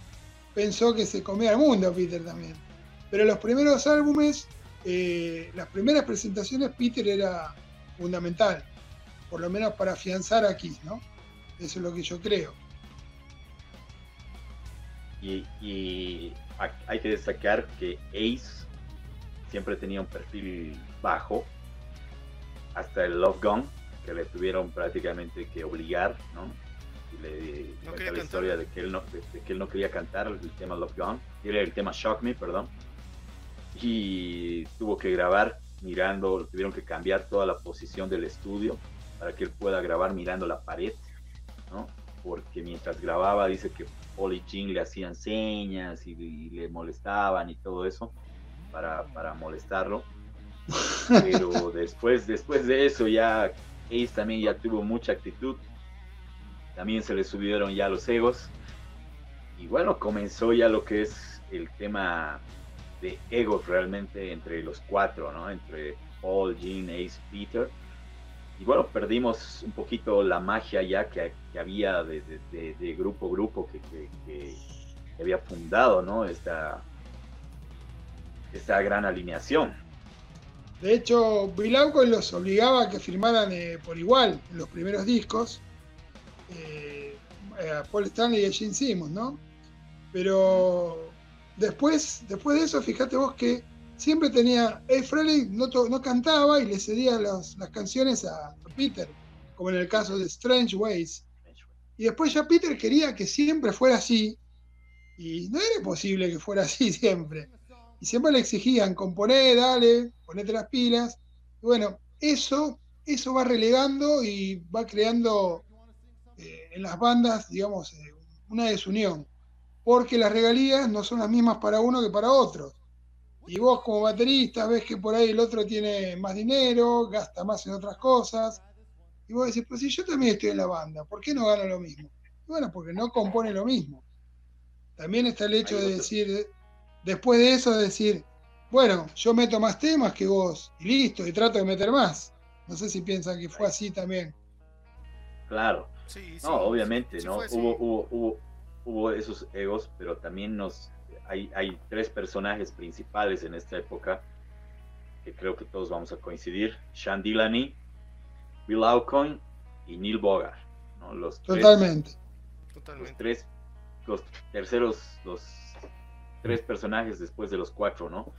pensó que se comía el mundo Peter también. Pero los primeros álbumes, eh, las primeras presentaciones, Peter era fundamental, por lo menos para afianzar a Kiss, ¿no? Eso es lo que yo creo. Y, y ha- hay que destacar que Ace siempre tenía un perfil bajo, hasta el Love Gun, que le tuvieron prácticamente que obligar, ¿no? Y le No cuenta la historia de que, él no, de, de que él no quería cantar el tema Love Gun, era el tema Shock Me, perdón. Y tuvo que grabar mirando, tuvieron que cambiar toda la posición del estudio para que él pueda grabar mirando la pared, ¿no? Porque mientras grababa dice que Paul y Jean le hacían señas y, y le molestaban y todo eso para, para molestarlo. Pero después, después de eso ya Ace también ya tuvo mucha actitud. También se le subieron ya los egos. Y bueno, comenzó ya lo que es el tema de egos realmente entre los cuatro, ¿no? Entre Paul, Jean, Ace, Peter. y bueno, perdimos un poquito la magia ya que, había de, grupo a grupo que, había fundado, ¿no? Esta, esta gran alineación. De hecho, Bill Aucoin los obligaba a que firmaran eh, por igual en los primeros discos. Eh, a Paul Stanley y a Gene Simmons, ¿no? Pero después, después de eso, fíjate vos que siempre tenía. Ed Frehley no, no cantaba y le cedía las canciones a, Peter, como en el caso de Strange Ways. Y después ya Peter quería que siempre fuera así. Y no era posible que fuera así siempre. Y siempre le exigían, componer, dale, ponete las pilas. Y bueno, eso, eso va relegando y va creando eh, en las bandas, digamos, eh, una desunión. Porque las regalías no son las mismas para uno que para otros. Y vos como baterista ves que por ahí el otro tiene más dinero, gasta más en otras cosas. Y vos decís, pues si yo también estoy en la banda, ¿por qué no gana lo mismo? Y bueno, porque no compone lo mismo. También está el hecho de otro- decir, después de eso, decir, bueno, yo meto más temas que vos, y listo, y trato de meter más. No sé si piensan que fue así también. Claro. Sí, sí, No, obviamente, sí ¿no? Hubo, hubo, hubo, hubo esos egos, pero también nos hay, hay tres personajes principales en esta época que creo que todos vamos a coincidir. Sean Dillany, Bill Aucoin y Neil Bogart. ¿no? Los tres, Totalmente. los tres, los terceros, los tres personajes después de los cuatro, ¿no?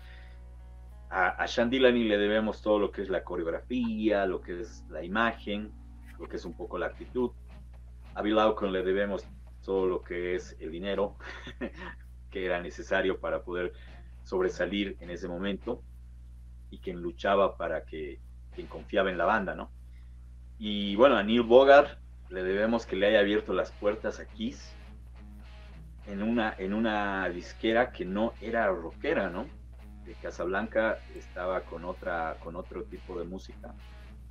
A, a Sean Dillany le debemos todo lo que es la coreografía, lo que es la imagen, lo que es un poco la actitud. A Bill Aucoin le debemos todo lo que es el dinero que era necesario para poder sobresalir en ese momento y quien luchaba para que quien confiaba en la banda, ¿no? Y bueno, a Neil Bogart le debemos que le haya abierto las puertas a Kiss en una, en una disquera que no era rockera, ¿no? De Casablanca estaba con otra, con otro tipo de música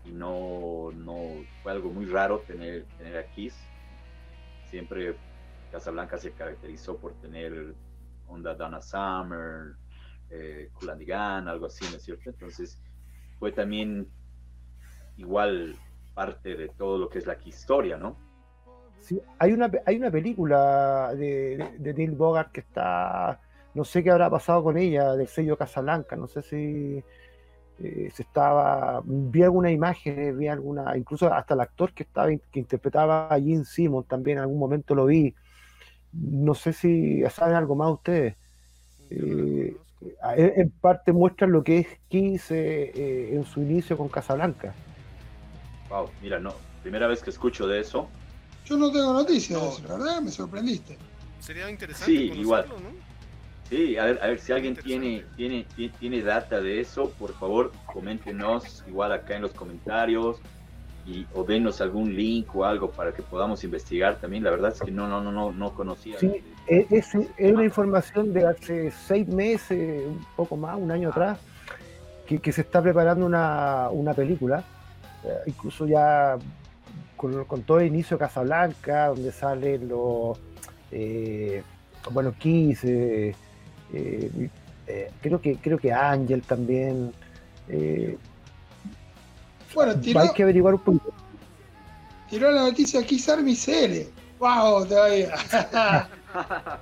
y no, no fue algo muy raro tener, tener a Kiss. Siempre Casablanca se caracterizó por tener onda Donna Summer, eh, Kool and the Gang, algo así, ¿no es cierto? Entonces fue también igual parte de todo lo que es la historia, ¿no? Sí, hay una, hay una película de, de- de Neil Bogart que está, no sé qué habrá pasado con ella, del sello Casablanca, no sé si eh, se estaba, vi alguna imagen, vi alguna, incluso hasta el actor que estaba, que interpretaba a Gene Simmons también en algún momento lo vi, no sé si saben algo más ustedes. No Eh, en parte muestra lo que es Kiss eh, eh, en su inicio con Casablanca. Wow, mira, no, primera vez que escucho de eso. Yo no tengo noticias de No. eso, la verdad me sorprendiste. Sería interesante Sí, conocerlo, igual. ¿no? Sí, a ver, a ver si alguien tiene, tiene, tiene, data de eso, por favor, coméntenos igual acá en los comentarios y o denos algún link o algo para que podamos investigar también. La verdad es que no, no, no, no, no conocía. Sí, Es, es- es una información de hace seis meses, un poco más, un año atrás, que, que se está preparando una, una película, eh, incluso ya con, con todo el inicio de Casablanca, donde salen los, eh, bueno, Kiss, eh, eh, creo que creo que Ángel también. eh, Bueno, tiró, hay que averiguar un poquito. tiró la noticia Army CL. ¡Wow! Todavía.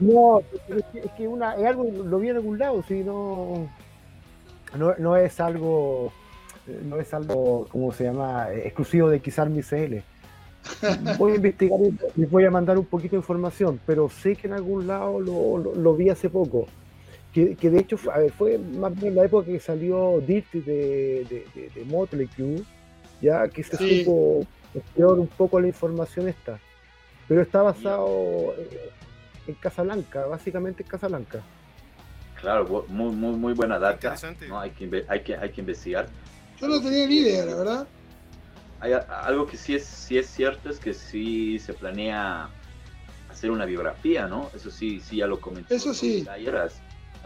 No, es que, una, es algo, lo vi en algún lado, si no, no, no es algo, no es algo, ¿cómo se llama?, exclusivo de Quizar mi CL. Voy a investigar y les voy a mandar un poquito de información, pero sé que en algún lado lo, lo- lo vi hace poco. Que, que de hecho fue, a ver, fue más bien la época que salió Dirty de, de, de, de Motley Crue, ya que se Sí. supo peor un poco la información esta. Pero está basado eh, en Casablanca, básicamente en Casablanca. Claro, muy, muy, muy buena data. Interesante. ¿no? Hay, que, hay, que, hay que investigar. Yo no tenía ni idea, la verdad. Hay a- algo que sí es, sí es cierto es que sí se planea hacer una biografía, ¿no? Eso sí, sí ya lo comentó. Eso sí. Dyer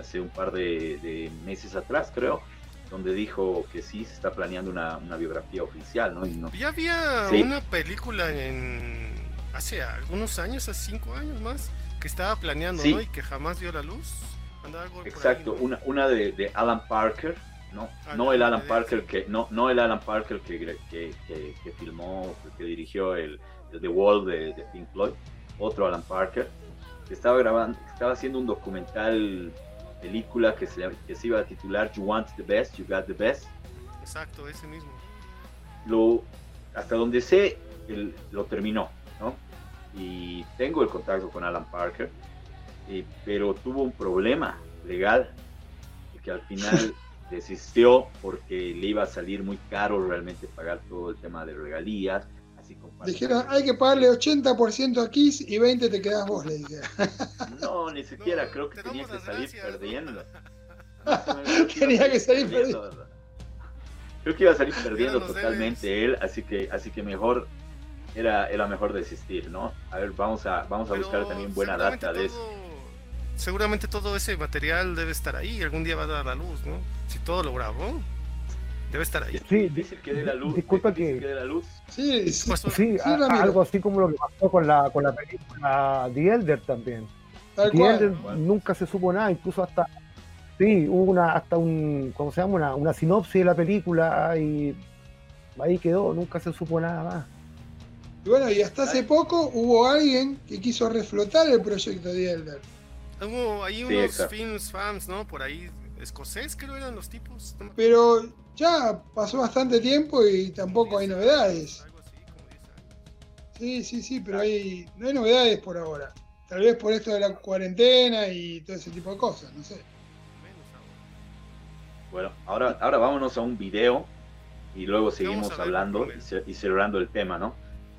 hace- un par de, de meses atrás, creo, donde dijo que sí se está planeando una, una biografía oficial, ¿no? Y no- Ya había Sí. una película en hace algunos años, hace cinco años más, que estaba planeando, Sí. ¿no? Y que jamás vio la luz. Andaba algo por ahí, Exacto, ¿no? una, una de, de Alan Parker, no, Ah, no el Alan Parker que no, no el Alan Parker que, que, que, que filmó, que dirigió el, el The Wall de, de Pink Floyd, otro Alan Parker, que estaba grabando, estaba haciendo un documental película que se, que se iba a titular You Want the Best, You Got the Best. Exacto, ese mismo. Lo, hasta donde sé, él lo terminó, ¿no? Y tengo el contacto con Alan Parker, eh, pero tuvo un problema legal que al final desistió porque le iba a salir muy caro realmente pagar todo el tema de regalías. Dijeron, hay que pagarle 80% a Kiss y 20 te quedás vos, le dijeron. No, ni siquiera No, creo que te tenía damos que salir gracias, ¿no? perdiendo. Tenía que salir perdiendo. Creo que iba a salir perdiendo totalmente él, así que, así que mejor era, era mejor desistir, ¿no? A ver, vamos a, vamos a Pero buscar también buena data de eso. Seguramente todo ese material debe estar ahí, algún día va a dar a la luz, ¿no? Si todo lo grabó, debe estar ahí. Sí, Difícil que dé la luz. disculpa difícil que- dé la luz. Sí, sí, Pues, Sí, Sí, a- Ramiro. algo así como lo que pasó con la, con la película The Elder también. tal The cual. Elder Bueno. nunca se supo nada, incluso hasta sí, hubo una, hasta un, ¿cómo se llama? Una, una sinopsis de la película y ahí quedó, nunca se supo nada más. Y bueno, y hasta hace poco hubo alguien que quiso reflotar el proyecto de Elder. Hubo ahí unos films fans, ¿no? Por ahí, escocés creo eran los tipos. Pero ya pasó bastante tiempo y tampoco hay novedades. Algo así, como 10 años. Sí, sí, sí, pero hay, no hay novedades por ahora. Tal vez por esto de la cuarentena y todo ese tipo de cosas, no sé. Menos ahora. Bueno, ahora, ahora vámonos a un video y luego seguimos hablando y, ce- y cerrando el tema, ¿no?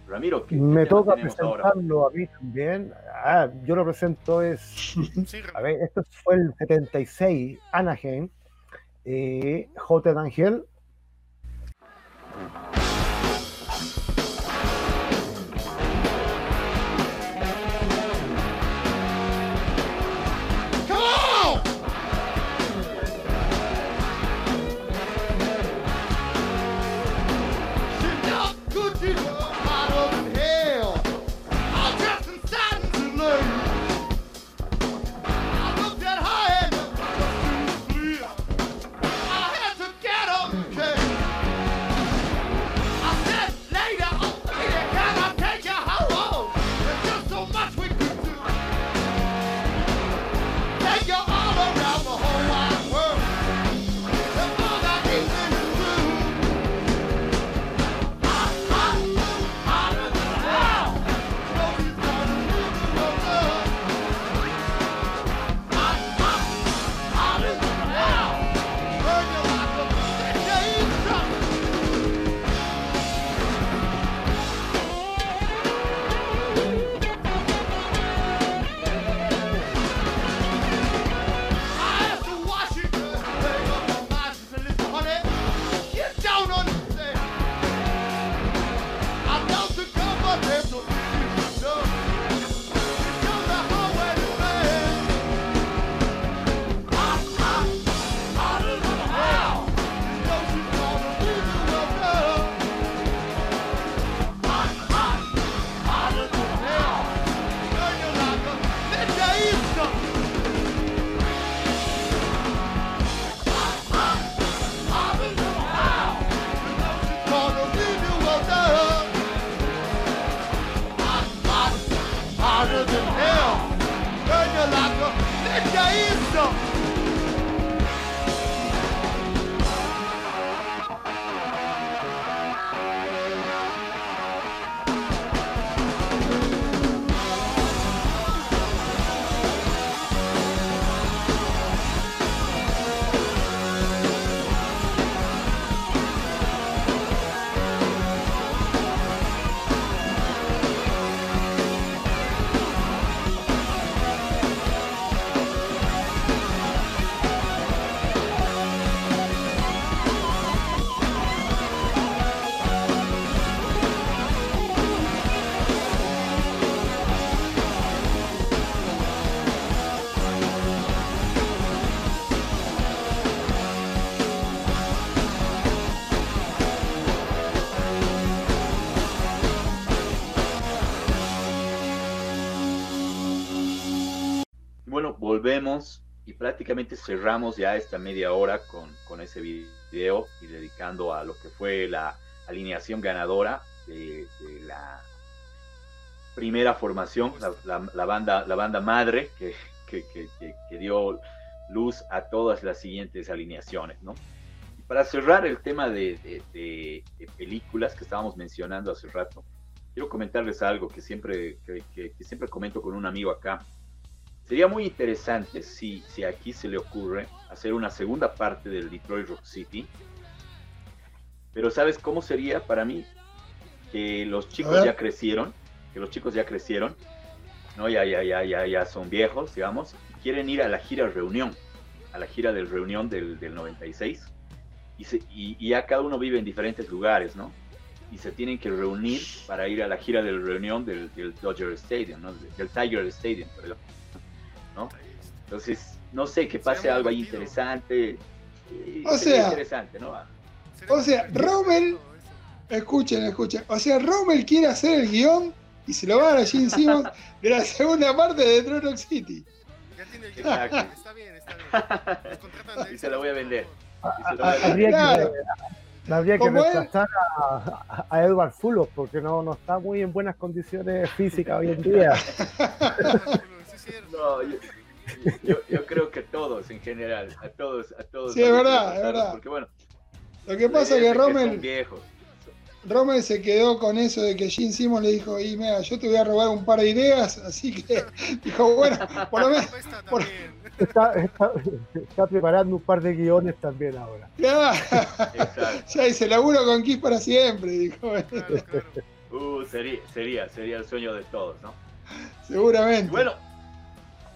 Ramiro, ¿qué, qué Me toca tenemos ahora? presentarlo a mí también. Ah, yo lo presento es A ver, esto fue el 76, Anaheim, eh, Hotel Angel. Volvemos y prácticamente cerramos ya esta media hora con, con ese video y dedicando a lo que fue la alineación ganadora de, de la primera formación, la, la- la banda, la banda madre que, que- que- que- dio luz a todas las siguientes alineaciones, ¿no? Y para cerrar el tema de, de- de- de películas que estábamos mencionando hace rato, quiero comentarles algo que siempre, que siempre comento con un amigo acá. Sería muy interesante si, si aquí se le ocurre hacer una segunda parte del Detroit Rock City. Pero ¿sabes cómo sería para mí? Que los chicos ya crecieron, que los chicos ya crecieron, ¿no? Ya, ya, ya, ya, ya son viejos, digamos, y quieren ir a la gira reunión, a la gira del reunión del, del 96. Y, se- y, y ya cada uno vive en diferentes lugares, ¿no? Y se tienen que reunir para ir a la gira del reunión del, del Dodger Stadium, ¿no? Del Tiger Stadium, perdón. ¿No? Entonces, no sé, que pase algo ahí interesante. y O sea, interesante, ¿no? O sea, Rommel-. Escuchen, escuchen. O sea, Rommel quiere hacer el guion y se lo va a dar a Gene Simmons de la segunda parte de Rock City. Ya tiene el Exacto. Está bien, está bien. De Y se la voy a vender. Habría Claro. que, habría que reemplazar a, a Edward Fulos porque no, no está muy en buenas condiciones físicas hoy en día. es. No, yo, yo, yo creo que todos en general, a todos, a todos. Sí, es verdad, es verdad. Porque bueno, Lo que pasa es son que Rommel. Rommel se quedó con eso de que Gene Simmons le dijo, y mira, yo te voy a robar un par de ideas, así que dijo, bueno, por lo menos, por-. Está, está- está preparando un par de guiones también ahora. ya, ya dice, laburo con Kiss para siempre, dijo, Claro, claro. Uh, sería, sería, sería el sueño de todos, ¿no? Y seguramente. bueno,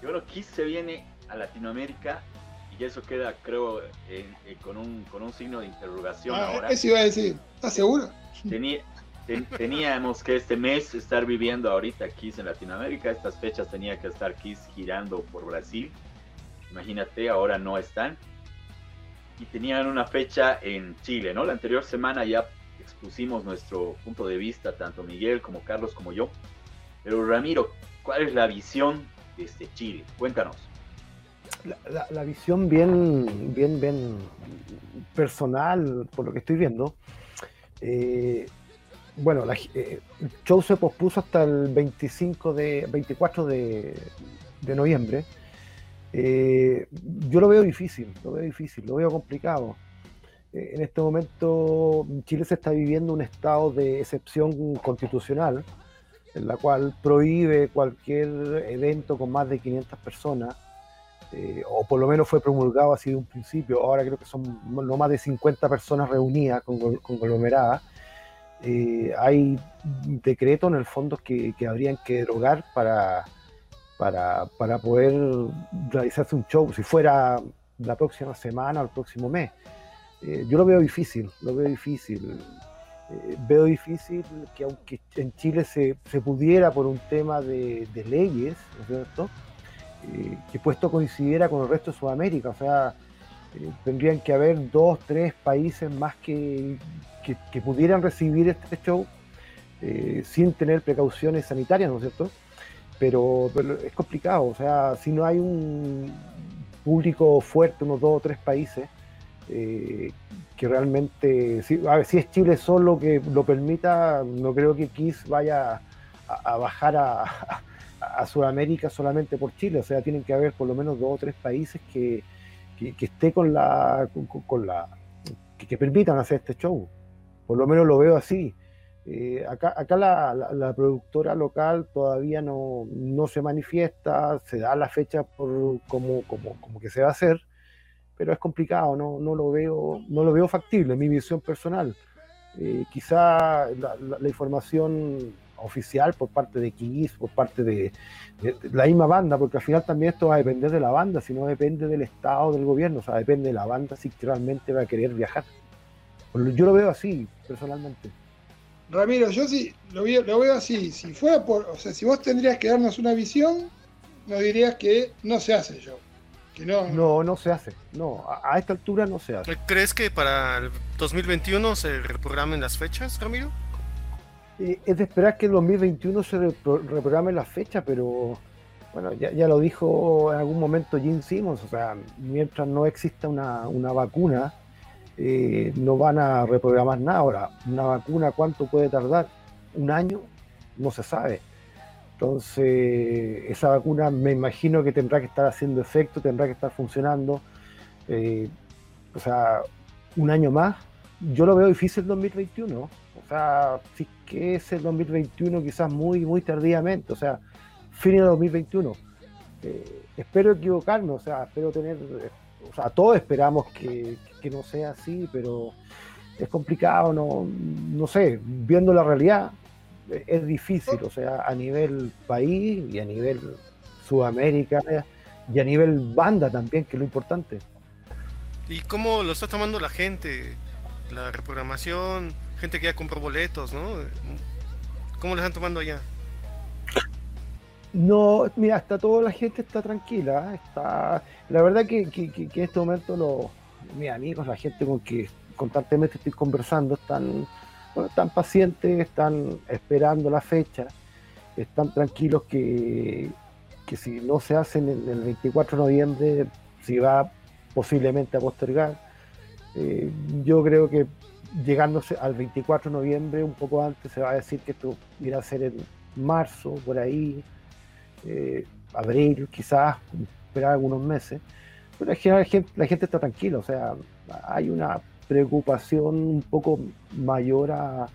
y bueno, Kiss se viene a Latinoamérica y eso queda, creo, en- con, un, con un signo de interrogación Ah, ahora. eso iba a decir, ¿estás seguro? Tení- ten- teníamos que este mes estar viviendo ahorita Kiss en Latinoamérica. Estas fechas tenía que estar Kiss girando por Brasil. Imagínate, ahora no están. Y tenían una fecha en Chile, ¿no? La anterior semana ya expusimos nuestro punto de vista, tanto Miguel como Carlos como yo. Pero Ramiro, ¿cuál es la visión desde Chile? Cuéntanos. La, visión bien, bien, bien personal, por lo que estoy viendo. eh, bueno, la eh, el show se pospuso hasta el 25 de, 24 de, de noviembre. Eh, yo lo veo difícil, lo veo difícil, lo veo complicado. Eh, en este momento Chile se está viviendo un estado de excepción constitucional, en la cual prohíbe cualquier evento con más de 500 personas, eh, o por lo menos fue promulgado así de un principio, ahora creo que son no más de 50 personas reunidas, con- conglomeradas. Eh, hay decretos en el fondo que, que habrían que derogar para, para, para poder realizarse un show, si fuera la próxima semana o el próximo mes. Eh, yo lo veo difícil, lo veo difícil. Eh, veo difícil que aunque en Chile se, se pudiera por un tema de, leyes, ¿no es cierto? Eh, que puesto coincidiera con el resto de Sudamérica, o sea, eh, tendrían que haber dos, tres países más que, que, pudieran recibir este show sin tener precauciones sanitarias, ¿no es cierto? Pero, es complicado, o sea, si no hay un público fuerte, unos dos o tres países, que realmente, si, a ver, si es Chile solo que lo permita, no creo que Kiss vaya a, bajar a, Sudamérica solamente por Chile, o sea, tienen que haber por lo menos dos o tres países que, que, esté con la, con, la que, permitan hacer este show, por lo menos lo veo así. Eh, acá acá la, productora local todavía no, no, se manifiesta, se da la fecha por como, como, como que se va a hacer, pero es complicado, no, no, lo, veo, no lo veo factible, mi visión personal. Eh, quizá la, información oficial por parte de Kiss, por parte de, la misma banda, porque al final también esto va a depender de la banda, si no depende del Estado, del gobierno, o sea, depende de la banda si realmente va a querer viajar. Yo lo veo así, personalmente. Ramiro, yo sí lo veo, lo veo así. Si fuera por, o sea, si vos tendrías que darnos una visión, nos dirías que no se hace yo. No, no, no se hace. No, a, a, esta altura no se hace. ¿Crees que para el 2021 se reprogramen las fechas, Ramiro? Eh, es de esperar que el 2021 se repro reprograme la fecha, pero Bueno, ya, ya lo dijo en algún momento Jim Simmons, o sea, mientras no exista una, una vacuna, eh, no van a reprogramar nada. Ahora, una vacuna, ¿cuánto puede tardar? ¿Un año? No se sabe. Entonces, esa vacuna me imagino que tendrá que estar haciendo efecto, tendrá que estar funcionando. eh, o sea, un año más, yo lo veo difícil el 2021. O sea, es que es el 2021 quizás muy, muy tardíamente. O sea, fin de 2021. Eh, espero equivocarme, o sea, espero tener, o sea, todos esperamos que, que no sea así, pero es complicado, no, no sé, viendo la realidad, es difícil, o sea, a nivel país y a nivel Sudamérica y a nivel banda también, que es lo importante. ¿Y cómo lo está tomando la gente? La reprogramación, gente que ya compró boletos, ¿no? ¿Cómo lo están tomando allá? No, mira, está toda la gente está tranquila, está, la verdad que, que- que- que en este momento los, mis amigos, la gente con que constantemente estoy conversando, están, bueno, están pacientes, están esperando la fecha, están tranquilos que, que si no se hacen el, el 24 de noviembre, si va posiblemente a postergar. Eh, yo creo que llegándose al 24 de noviembre, un poco antes, se va a decir que esto irá a ser en marzo, por ahí, eh, abril, quizás, esperar algunos meses. Pero en general la gente, la gente está tranquila, o sea, hay una preocupación un poco mayor a-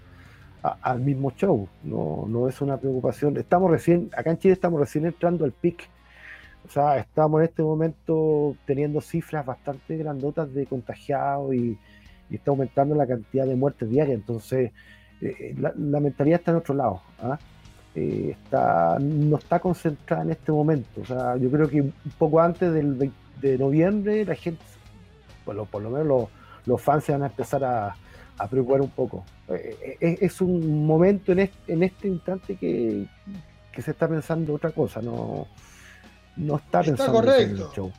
al mismo show, no, no es una preocupación. Estamos recién, acá en Chile estamos recién entrando al pic, o sea, estamos en este momento teniendo cifras bastante grandotas de contagiados y, está aumentando la cantidad de muertes diarias, entonces eh, la, la mentalidad está en otro lado. ¿ah? eh, está, no está concentrada en este momento. O sea, yo creo que un poco antes del 20 de noviembre la gente, por lo, por lo menos los, los fans se van a empezar a, a preocupar un poco. Eh, eh, es, un momento en este, en este instante que, que se está pensando otra cosa, no, no está Está pensando en el show.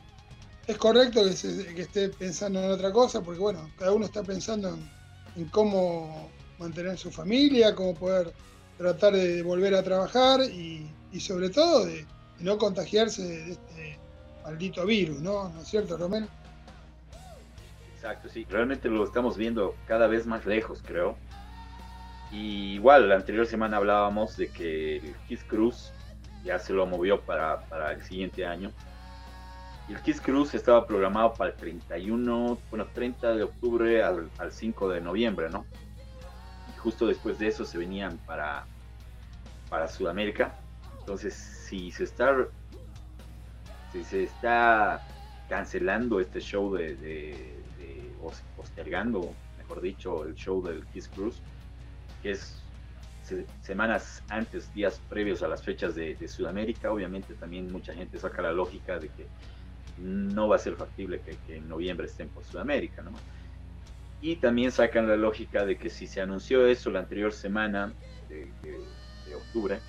Es correcto que, se- que esté pensando en otra cosa, porque bueno, cada uno está pensando en, en cómo mantener su familia, cómo poder tratar de volver a trabajar y, y sobre todo de, de no contagiarse de este maldito virus, ¿no? ¿No es cierto, Romero? Exacto, sí. Realmente lo estamos viendo cada vez más lejos, creo. Y igual, la anterior semana hablábamos de que el Kiss Cruise ya se lo movió para, para el siguiente año. El Kiss Cruise estaba programado para el 31, bueno, 30 de octubre al, al 5 de noviembre, ¿no? Y justo después de eso se venían para, para Sudamérica. Entonces, si se está, si se está cancelando este show de, postergando, mejor dicho, el show del Kiss Cruise, que es se- semanas antes, días previos a las fechas de, Sudamérica, obviamente también mucha gente saca la lógica de que no va a ser factible que, en noviembre estén por Sudamérica, ¿no? Y también sacan la lógica de que si se anunció eso la anterior semana de octubre,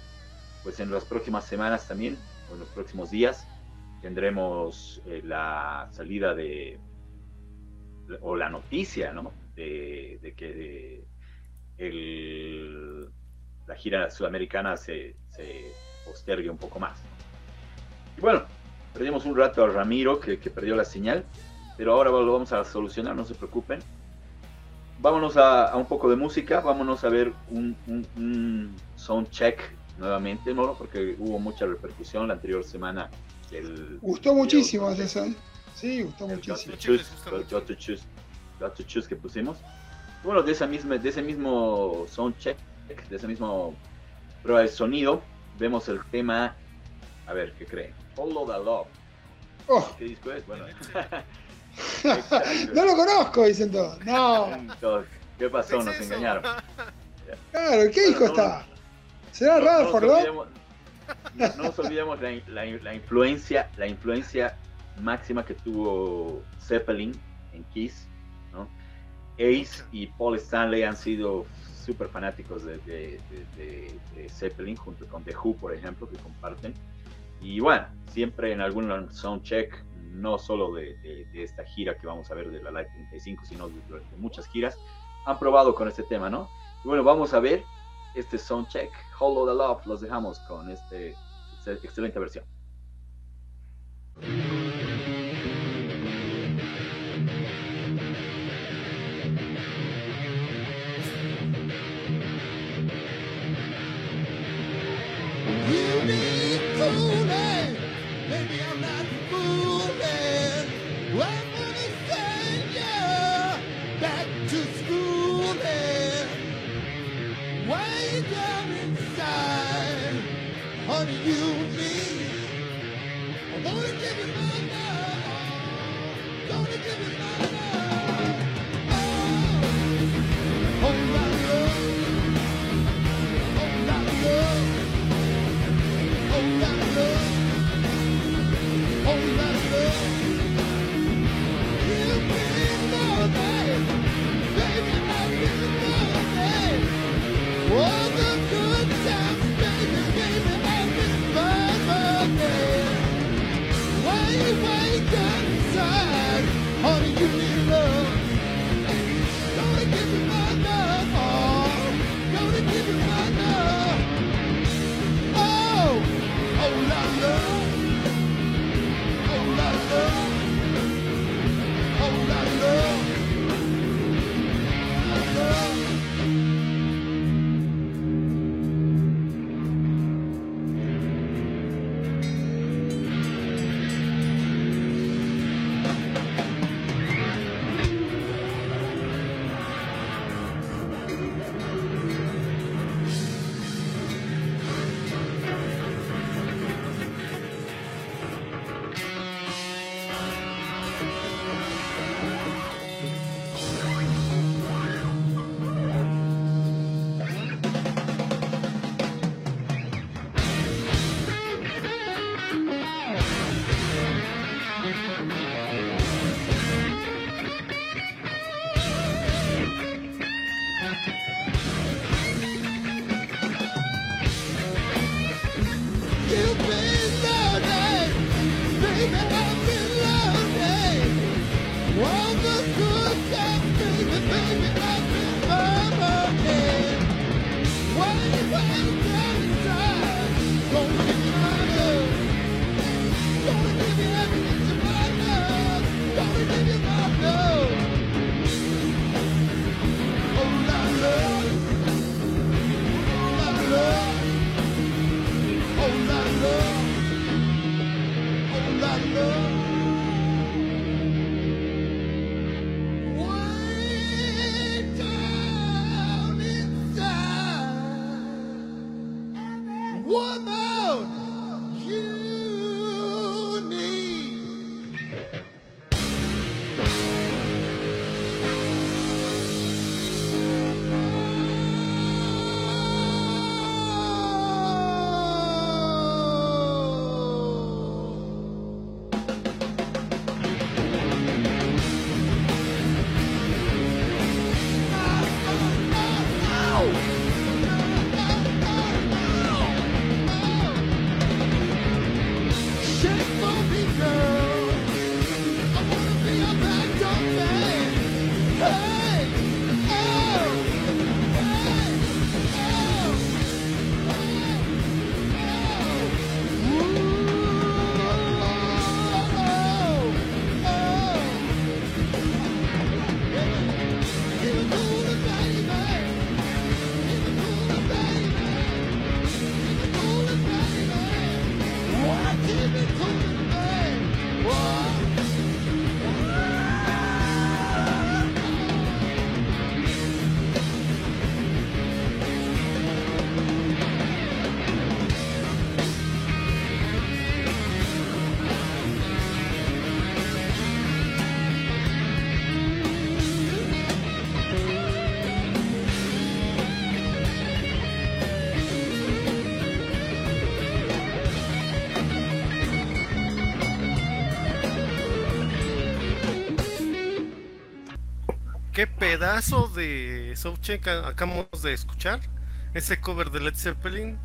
pues en las próximas semanas también, o en los próximos días, tendremos eh, la salida de, o la noticia, ¿no? De, de que el- la gira sudamericana se, se postergue un poco más. Y bueno, perdimos un rato a Ramiro, que, que perdió la señal, pero ahora lo vamos a solucionar, no se preocupen. Vámonos a, a un poco de música, vámonos a ver un, un, un sound check nuevamente, ¿no? Porque hubo mucha repercusión la anterior semana. del Gustó muchísimo de- ese son. Sí, gustó el muchísimo. Got to Choose, el Got to Choose- Got to Choose que pusimos. Bueno, de, esa misma, de ese mismo sound check, de ese mismo prueba de sonido, vemos el tema, a ver, ¿qué creen? Follow the Love. Oh, ¿Qué disco es? Bueno, no lo conozco, dicen todos. No, ¿qué pasó? ¿Es Nos engañaron. claro, ¿qué disco no, está? ¿Será No, nos olvidemos, no, no nos olvidemos la, la- la influencia, la influencia máxima que tuvo Zeppelin en Kiss, ¿no? Ace y Paul Stanley han sido súper fanáticos de, Zeppelin, junto con The Who, por ejemplo, que comparten. Y bueno, siempre en algún soundcheck, no solo de, esta gira que vamos a ver de la Live 35, sino de, muchas giras, han probado con este tema, ¿no? Bueno, vamos a ver este soundcheck, Hollow the Love, los dejamos con esta excelente versión. me. I'm only giving pedazo de Soundcheck acabamos de escuchar. Ese cover de Led Zeppelin.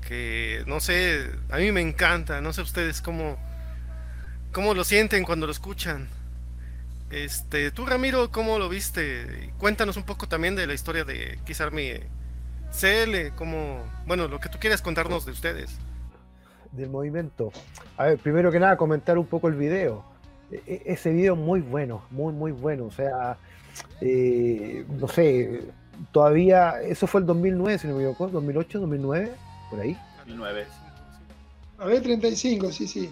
Que no sé, a mí me encanta. No sé ustedes cómo, cómo lo sienten cuando lo escuchan. Este, tú Ramiro, ¿cómo lo viste? Cuéntanos un poco también de la historia de Kiss Army CL, como, bueno, lo que tú quieras contarnos de ustedes. Del movimiento. A ver, primero que nada, comentar un poco el video. E- ese video muy bueno, muy, muy bueno. O sea, eh, no sé, todavía, eso fue el 2009, si no me equivoco, 2008, 2009, por ahí. 2009. A ver, 35, sí, sí.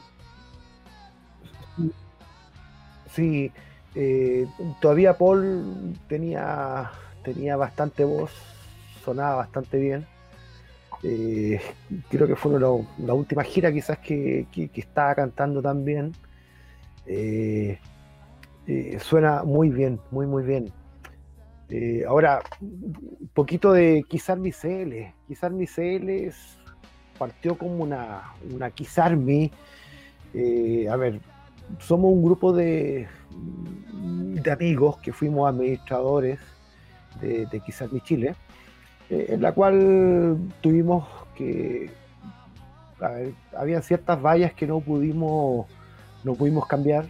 Sí, eh, todavía Paul tenía, tenía bastante voz, sonaba bastante bien. Eh, creo que fue una de la, la última gira quizás que, que- que estaba cantando también. Eh, eh, suena muy bien, muy muy bien. Eh, ahora, un poquito de Kiss Army CL. Kiss Army CL partió como una, una a ver, somos un grupo de, de amigos que fuimos administradores de, de Chile, en la cual tuvimos que. A ciertas vallas que no pudimos, no pudimos cambiar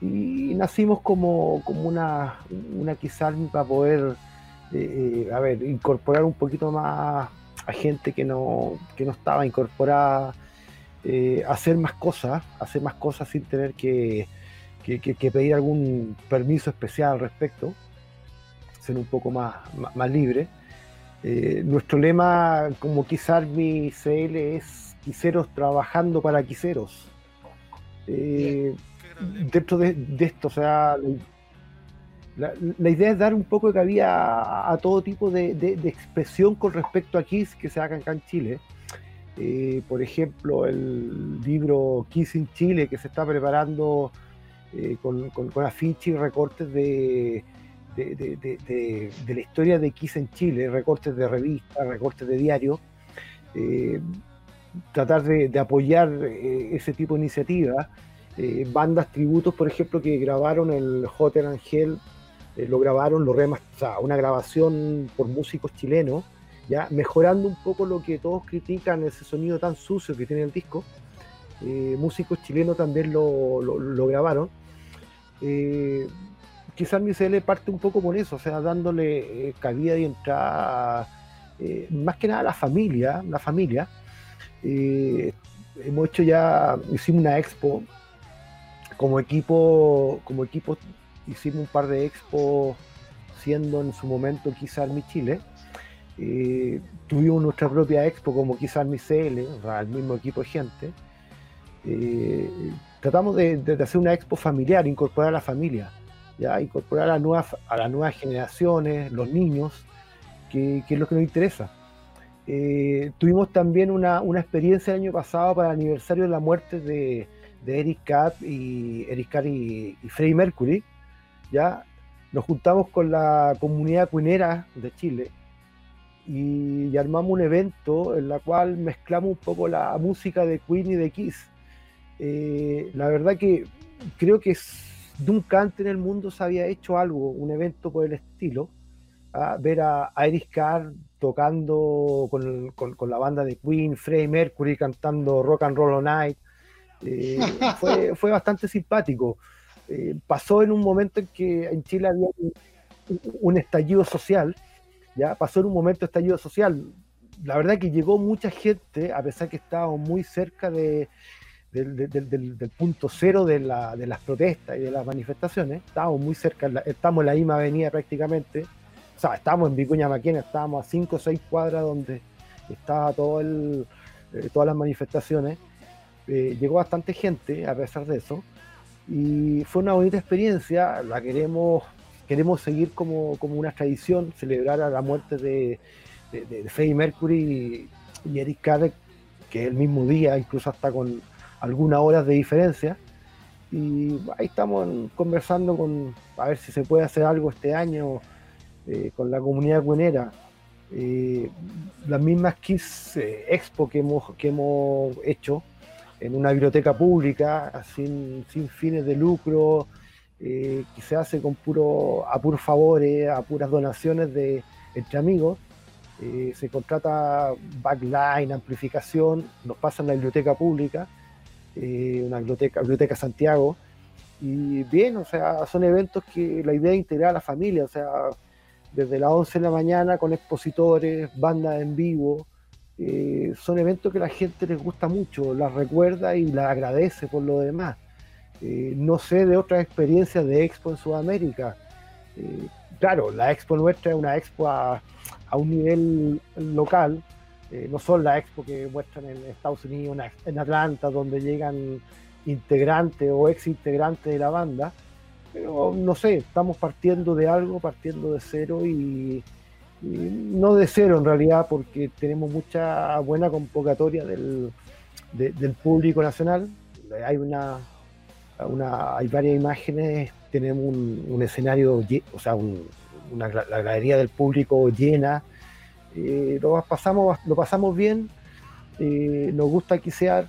y nacimos como, como una, una Army para poder eh, a ver, incorporar un poquito más a gente que no, que no estaba incorporada, eh, hacer más cosas, hacer más cosas sin tener que, que- pedir algún permiso especial al respecto, ser un poco más, más, libre. Eh, nuestro lema como Army CL es quiseros trabajando para quiseros. Eh, dentro de, de esto, o sea, la, la idea es dar un poco de cabida a, a todo tipo de, de- de expresión con respecto a Kiss que se haga acá en Chile. Eh, por ejemplo, el libro Kiss in Chile que se está preparando eh, con, con, con afiches y recortes de, de, de- de- la historia de Kiss en Chile, recortes de revistas, recortes de diarios. eh, tratar de, apoyar eh, ese tipo de iniciativas. Eh, bandas tributos, por ejemplo, que grabaron el Hotel Angel, eh, lo grabaron, lo remas o sea, una grabación por músicos chilenos, ya mejorando un poco lo que todos critican, ese sonido tan sucio que tiene el disco. Músicos chilenos también lo, lo- grabaron. Quizás mi CL parte un poco por eso, o sea, dándole cabida y entrada, más que nada a la familia, la familia. Eh, hemos hecho ya, hicimos una expo como equipo, como equipo hicimos un par de expos siendo en su momento Kiss Army Chile. Eh, tuvimos nuestra propia expo como Kiss Army CL, el mismo equipo de gente. Eh, tratamos de, hacer una expo familiar, incorporar a la familia, ya incorporar a, nuevas, a las nuevas generaciones, los niños, que es lo que nos interesa. Eh, tuvimos también una, una experiencia el año pasado para el aniversario de la muerte de, de Eric Carr y Eric Carr y, Freddie Mercury. Ya nos juntamos con la comunidad cuinera de Chile y, y armamos un evento en la cual mezclamos un poco la música de Queen y de Kiss. Eh, la verdad que creo que nunca antes en el mundo se había hecho algo, un evento por el estilo. a ver a, a Eric Carr tocando con, con- con la banda de Queen, Freddie Mercury cantando Rock and Roll All Night. Eh, fue, fue bastante simpático. Eh, pasó en un momento en que en Chile había un, un estallido social, ya pasó en un momento de estallido social. La verdad que llegó mucha gente, a pesar que estábamos muy cerca de, del, del- del- punto cero de, la- de las protestas y de las manifestaciones. Estábamos muy cerca, estamos en la misma avenida prácticamente. Sea, estábamos en Vicuña Maquena, estábamos a 5 o 6 cuadras donde estaba todo el, eh, todas las manifestaciones. Eh, llegó bastante gente a pesar de eso. Y fue una bonita experiencia, la queremos, queremos seguir como, como una tradición, celebrar la muerte de, de, Freddie Mercury y, y Eric Carr, que es el mismo día, incluso hasta con algunas horas de diferencia. Y ahí estamos conversando con a ver si se puede hacer algo este año eh, con la comunidad cuenera. Eh, las mismas Kiss eh, Expo que hemos, que hemos hecho en una biblioteca pública, sin, sin fines de lucro, que se hace con puro, a puros favores, a puras donaciones de, entre amigos. Se contrata backline, amplificación, nos pasan la biblioteca pública, una biblioteca, biblioteca Santiago. Y bien, o sea, son eventos que la idea es integrar a la familia, o sea, desde las 11 de la mañana con expositores, bandas en vivo, eh, son eventos que la gente les gusta mucho, las recuerda y las agradece por lo demás. Eh, no sé de otras experiencias de expo en Sudamérica. Eh, claro, la expo nuestra es una expo a, un nivel local, no son la expo que muestran en Estados Unidos, en Atlanta, donde llegan integrantes o ex integrantes de la banda, pero no sé, estamos partiendo de algo, partiendo de cero y, no de cero en realidad, porque tenemos mucha buena convocatoria del, de- del público nacional. Hay una, hay varias imágenes, tenemos un, escenario, o sea, un- una, la galería del público llena. eh, lo pasamos, lo pasamos bien, eh, nos gusta que sea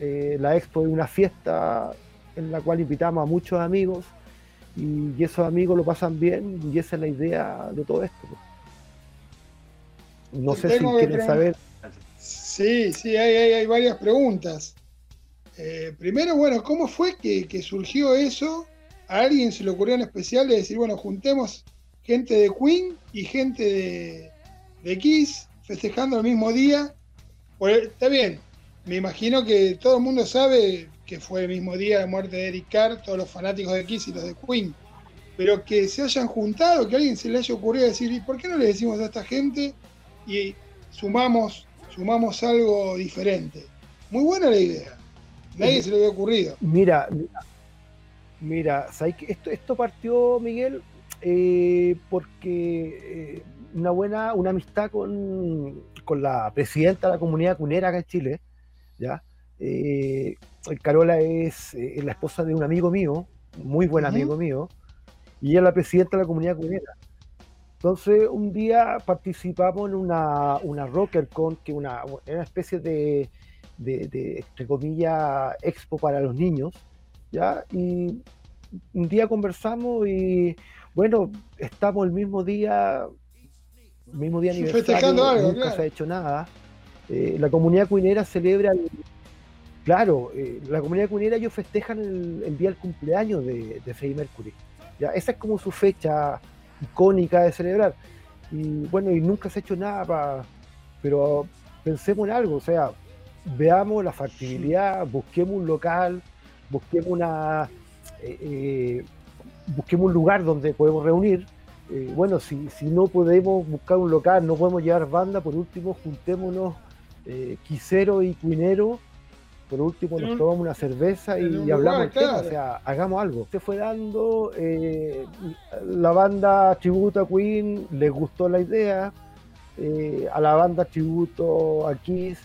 eh, la expo es una fiesta en la cual invitamos a muchos amigos y, y esos amigos lo pasan bien y esa es la idea de todo esto. No Te sé si quieren saber. Sí, sí, hay, hay, hay varias preguntas. Eh, primero, bueno, ¿cómo fue que, que surgió eso? ¿A alguien se le ocurrió en especial de decir, bueno, juntemos gente de Queen y gente de, de Kiss festejando el mismo día? Pues, está bien, me imagino que todo el mundo sabe que fue el mismo día de muerte de Eric Carr, todos los fanáticos de Kiss y los de Queen. Pero que se hayan juntado, que alguien se le haya ocurrido decir, ¿y por qué no le decimos a esta gente y sumamos, sumamos algo diferente? Muy buena la idea. Nadie se le había ocurrido. Mira, mira, esto, esto partió, Miguel, eh, porque eh, una buena, una amistad con, con la presidenta de la comunidad cunera acá en Chile, ¿ya? Eh, Carola es, eh, la esposa de un amigo mío, muy buen Ujú. amigo mío, y ella es la presidenta de la comunidad cunera. Entonces, un día participamos en una, una RockerCon, que una, una especie de, de, de, entre comillas, expo para los niños, ¿ya? Y un día conversamos y, bueno, estamos el mismo día, el mismo día aniversario, festejando algo, nunca claro. se ha hecho nada. Eh, la comunidad cuinera celebra, el- claro, eh, la comunidad cuinera ellos festejan el, el día del cumpleaños de, de Freddie Mercury. ¿ya? Esa es como su fecha icónica de celebrar. Y bueno, y nunca se ha hecho nada para... Pero pensemos en algo, o sea, veamos la factibilidad, busquemos un local, busquemos una... eh, eh, busquemos un lugar donde podemos reunir. Bueno, si, si no podemos buscar un local, no podemos llevar banda, por último, juntémonos eh, quiseros y cuineros. Por último, nos un- tomamos una cerveza y, hablamos del tema, claro. o sea, hagamos algo. Se fue dando, eh, la banda Tributo a Queen les gustó la idea, eh, a la banda Tributo a Kiss,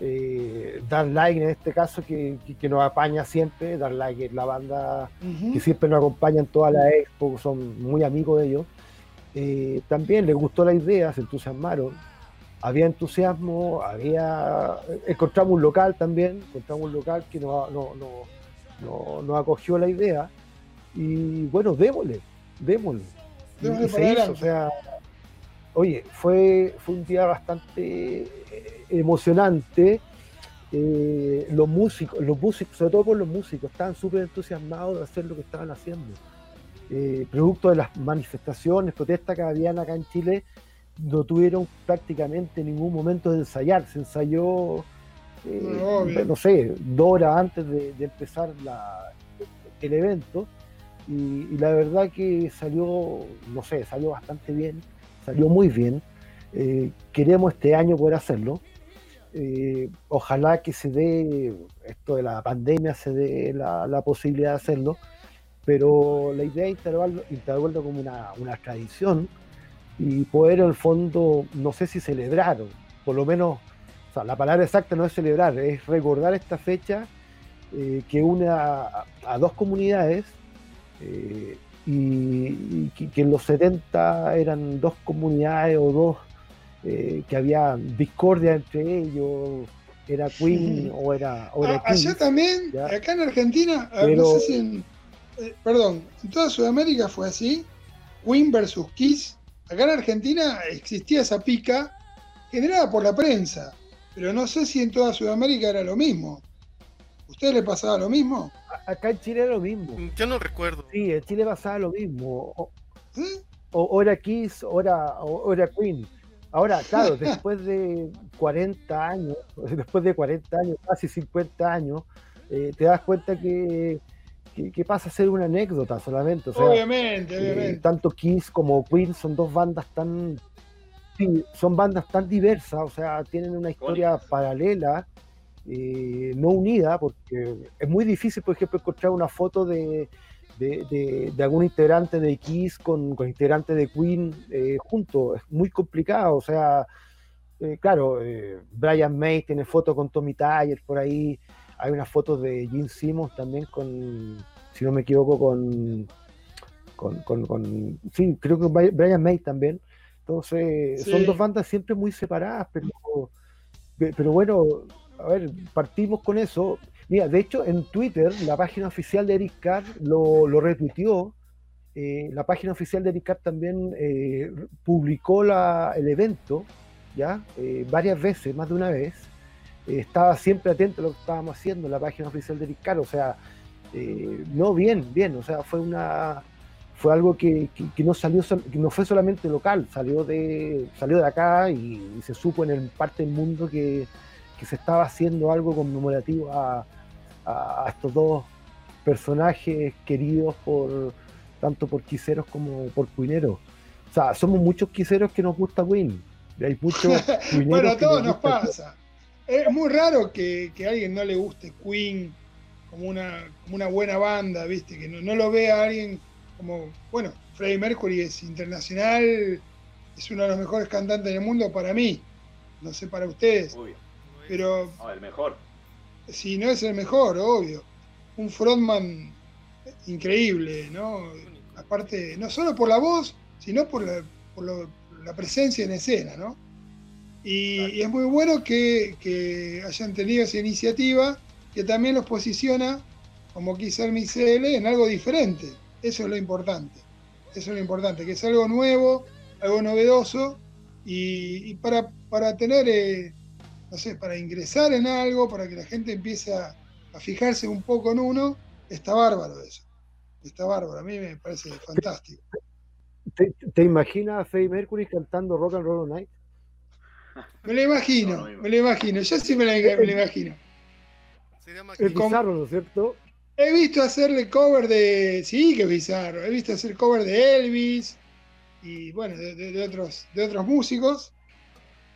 eh, Dark en este caso, que, que- que nos apaña siempre, Dark Like es la banda que siempre nos acompaña en todas las expo, son muy amigos de ellos. Eh, también les gustó la idea, se entusiasmaron, había entusiasmo, había encontramos un local también, encontramos un local que nos, no- no- no- acogió la idea y bueno, démosle, démosle. Y- y se hizo, o sea, oye, fue, fue un día bastante eh, emocionante. Eh, los músicos, los músicos, sobre todo por los músicos, estaban súper entusiasmados de hacer lo que estaban haciendo. Eh, producto de las manifestaciones, protestas que habían acá en Chile, no tuvieron prácticamente ningún momento de ensayar. Se ensayó, eh, No, sé, dos horas antes de, de empezar la- el evento. Y, y la verdad que salió, no sé, salió bastante bien, salió muy bien. Eh, queremos este año poder hacerlo. Eh, ojalá que se dé, esto de la pandemia, se dé la, la posibilidad de hacerlo, pero la idea es instalarlo, instalarlo como una, una tradición y poder en el fondo, no sé si celebrar, por lo menos, o sea, la palabra exacta no es celebrar, es recordar esta fecha eh, que une a, a dos comunidades eh, y, y que, que en los 70 eran dos comunidades o dos eh, que había discordia entre ellos, era Queen Sí. o era, o era Ah, allá también, ya. acá en Argentina, a ver, Pero- no sé si en, perdón, en toda Sudamérica fue así, Queen versus Kiss. Acá en Argentina existía esa pica generada por la prensa, pero no sé si en toda Sudamérica era lo mismo. ¿Ustedes le pasaba lo mismo? Acá en Chile era lo mismo. Yo no recuerdo. Sí, en Chile pasaba lo mismo. O, ¿Sí? o- o era Kiss o era, o, o era Queen. Ahora, claro, después de 40 años, después de 40 años, casi 50 años, eh, te das cuenta que, que, que pasa a ser una anécdota solamente. O sea, obviamente, eh, obviamente. tanto Kiss como Queen son dos bandas tan sí, son bandas tan diversas, o sea, tienen una historia paralela, eh, no unida, porque es muy difícil, por ejemplo, encontrar una foto de, de, de- de algún integrante de Kiss con, con integrante de Queen eh, juntos, es muy complicado, o sea, eh, claro, eh, Brian May tiene fotos con Tommy Tyler por ahí, hay unas fotos de Gene Simmons también con, si no me equivoco, con, con, con- con- sí, creo que Bri- Brian May también. Entonces, son dos bandas siempre muy separadas, pero, pe- pero bueno, a ver, partimos con eso. Mira, de hecho, en Twitter, la página oficial de Eric Carr lo, lo retuiteó. Eh, la página oficial de Eric Carr también eh, publicó la- el evento, ¿ya? Eh, varias veces, más de una vez. Eh, estaba siempre atento a lo que estábamos haciendo en la página oficial de Eric Carr, o sea, eh, no, bien, bien, o sea, fue una fue algo que, que- que no salió que no fue solamente local, salió de salió de acá y, y se supo en el parte del mundo que, que se estaba haciendo algo conmemorativo a, a- a estos dos personajes queridos por tanto por quiseros como por cuineros. O sea, somos muchos quiseros que nos gusta y Hay muchos Bueno, a todos nos pasa. Es muy raro que, que a alguien no le guste Queen como una, como una buena banda, ¿viste? Que no, no lo vea a alguien como, bueno, Freddie Mercury es internacional, es uno de los mejores cantantes del mundo para mí, no sé para ustedes, Uy, pero no, el mejor. si no es el mejor, obvio. Un frontman increíble, ¿no? Aparte, no solo por la voz, sino por la, por lo- la presencia en escena, ¿no? Y, y es muy bueno que, que hayan tenido esa iniciativa que también los posiciona como quizá el MICL en algo diferente. Eso es lo importante. Eso es lo importante, que es algo nuevo, algo novedoso y, y para, para tener, eh, no sé, para ingresar en algo, para que la gente empiece a, a fijarse un poco en uno, está bárbaro eso. Está bárbaro, a mí me parece fantástico. ¿Te, te imaginas a Freddie Mercury cantando Rock and Roll Night? Me lo imagino, No, no, me lo imagino, yo sí me lo, me lo imagino. Sería Es bizarro, ¿no es cierto? He visto hacerle cover de. Sí, que es bizarro. He visto hacer cover de Elvis y bueno, de, de- de otros, de otros músicos,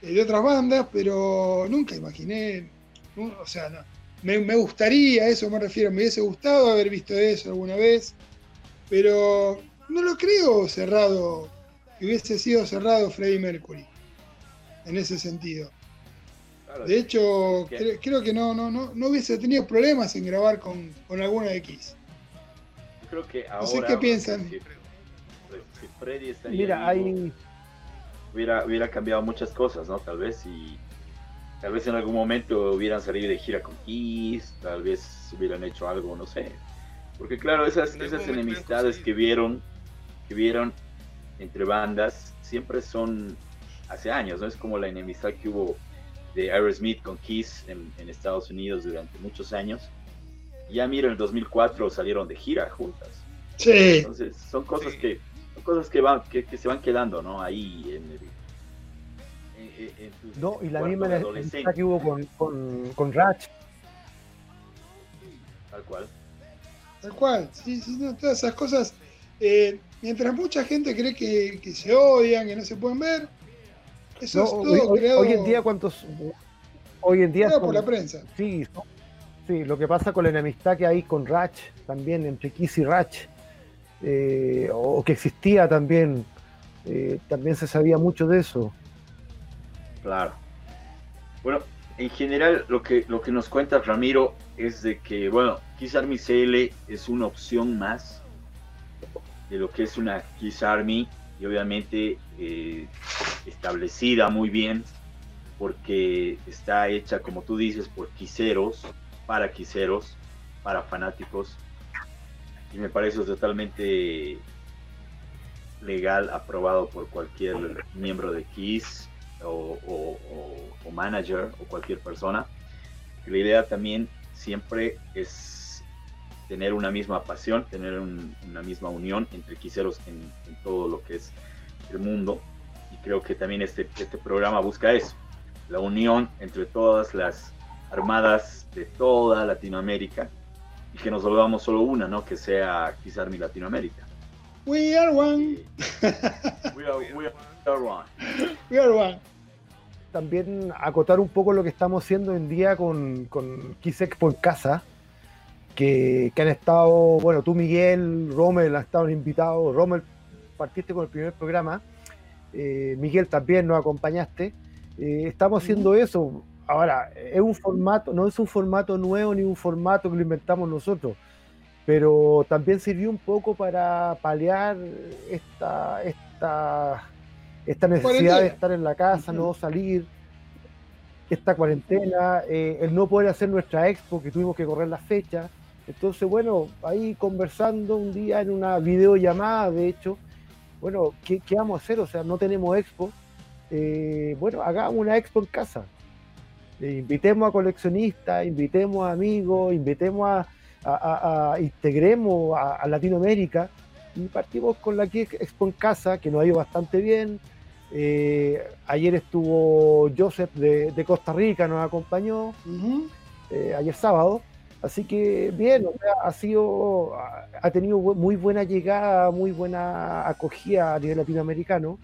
eh, de otras bandas, pero nunca imaginé. O sea, no. Me, me gustaría, a eso me refiero, me hubiese gustado haber visto eso alguna vez, pero no lo creo cerrado, que hubiese sido cerrado Freddie Mercury en ese sentido. Claro, De hecho, cre- creo que no, no, no, no hubiese tenido problemas en grabar con, con alguna de X. yo creo que ahora. No sé qué piensan. Si, si Freddy estaría Mira, vivo, hay. hubiera, hubiera cambiado muchas cosas, ¿no? Tal vez y tal vez en algún momento hubieran salido de gira con Kiss, tal vez hubieran hecho algo, no sé. Porque claro, esas, esas enemistades que vieron, que vieron entre bandas, siempre son hace años, ¿no? Es como la enemistad que hubo de Aerosmith con Kiss en, en Estados Unidos durante muchos años. Ya mira, en el 2004 salieron de gira juntas. Sí, Entonces, son cosas Sí. que son cosas que van que, que se van quedando, ¿no? Ahí en el en- en- No, y la misma enemistad que hubo con, con, con Ratch. tal cual. tal cual. Sí, sí, no, todas esas cosas. eh, mientras mucha gente cree que, que se odian, que no se pueden ver, eso No, es hoy, todo hoy- creado hoy en día, ¿cuántos? Hoy en día. creado por son- la prensa. Sí, son- sí, lo que pasa con la enemistad que hay con Ratch, también entre Kiss y Ratch, eh, o que existía también, eh, también se sabía mucho de eso. Claro. Bueno, en general lo que lo que nos cuenta Ramiro es de que bueno, Kiss Army CL es una opción más de lo que es una Kiss Army y obviamente eh, establecida muy bien porque está hecha como tú dices por quiseros, para quiseros, para fanáticos y me parece totalmente legal, aprobado por cualquier miembro de Kiss o, o- o- o manager o cualquier persona. La idea también siempre es tener una misma pasión, tener un- una misma unión entre quiseros en, en todo lo que es el mundo y creo que también este, este programa busca eso, la unión entre todas las armadas de toda Latinoamérica y que nos volvamos solo una, ¿no? Que sea quizás mi Latinoamérica. We are one. We are, we are- we are one. We are one. también acotar un poco lo que estamos haciendo hoy en día con, con Kiss Expo en casa, que, que han estado, bueno, tú Miguel, Rommel han estado invitados, Rommel partiste con el primer programa, eh, Miguel también nos acompañaste, Eh, estamos haciendo eso, ahora, es un formato, no es un formato nuevo ni un formato que lo inventamos nosotros, pero también sirvió un poco para paliar esta, esta, esta necesidad Cuarentena. de estar en la casa, no salir, esta cuarentena, eh, el no poder hacer nuestra expo, que tuvimos que correr la fecha. Entonces, bueno, ahí conversando un día en una videollamada, de hecho, bueno, ¿qué, qué vamos a hacer? O sea, no tenemos expo. Eh, bueno, hagamos una expo en casa. Eh, invitemos a coleccionistas, invitemos a amigos, invitemos a, a- a- a- integremos a, Latinoamérica y partimos con la Expo en casa, que nos ha ido bastante bien. Eh, ayer estuvo Joseph de, de Costa Rica, nos acompañó, ayer sábado. Así que bien, o sea, ha sido, ha- tenido muy buena llegada, muy buena acogida a nivel latinoamericano.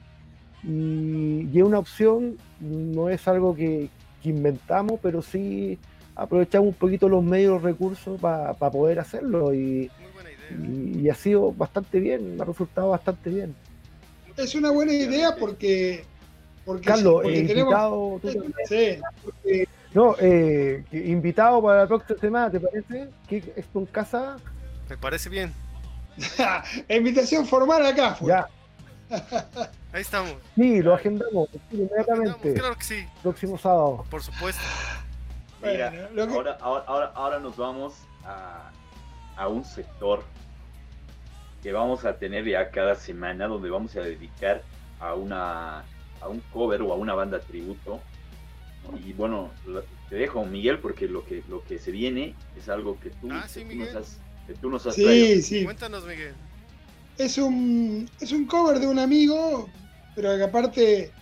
Y, y es una opción, no es algo que, que inventamos, pero sí aprovechamos un poquito los medios, los recursos para poder hacerlo. Y, Muy buena idea. y- y ha sido bastante bien, ha resultado bastante bien. Es una buena idea porque. porque Carlos, porque eh, tenemos. invitado, tú. Sí, porque No, eh, invitado para la próxima semana, ¿te parece? ¿Qué esto en casa? Me parece bien. la invitación formal acá fue. Ya, Ahí estamos. sí, lo agendamos inmediatamente. Claro que sí, Próximo sábado. por supuesto. Mira, Bueno, lo que- ahora, ahora, ahora, ahora nos vamos a, a un sector que vamos a tener ya cada semana, donde vamos a dedicar a una a un cover o a una banda tributo. Y bueno, te dejo, Miguel, porque lo que lo que se viene es algo que tú, Ah, sí, que tú nos has, que tú nos has traído. Sí, sí. Cuéntanos, Miguel. Es un, es un cover de un amigo, pero que aparte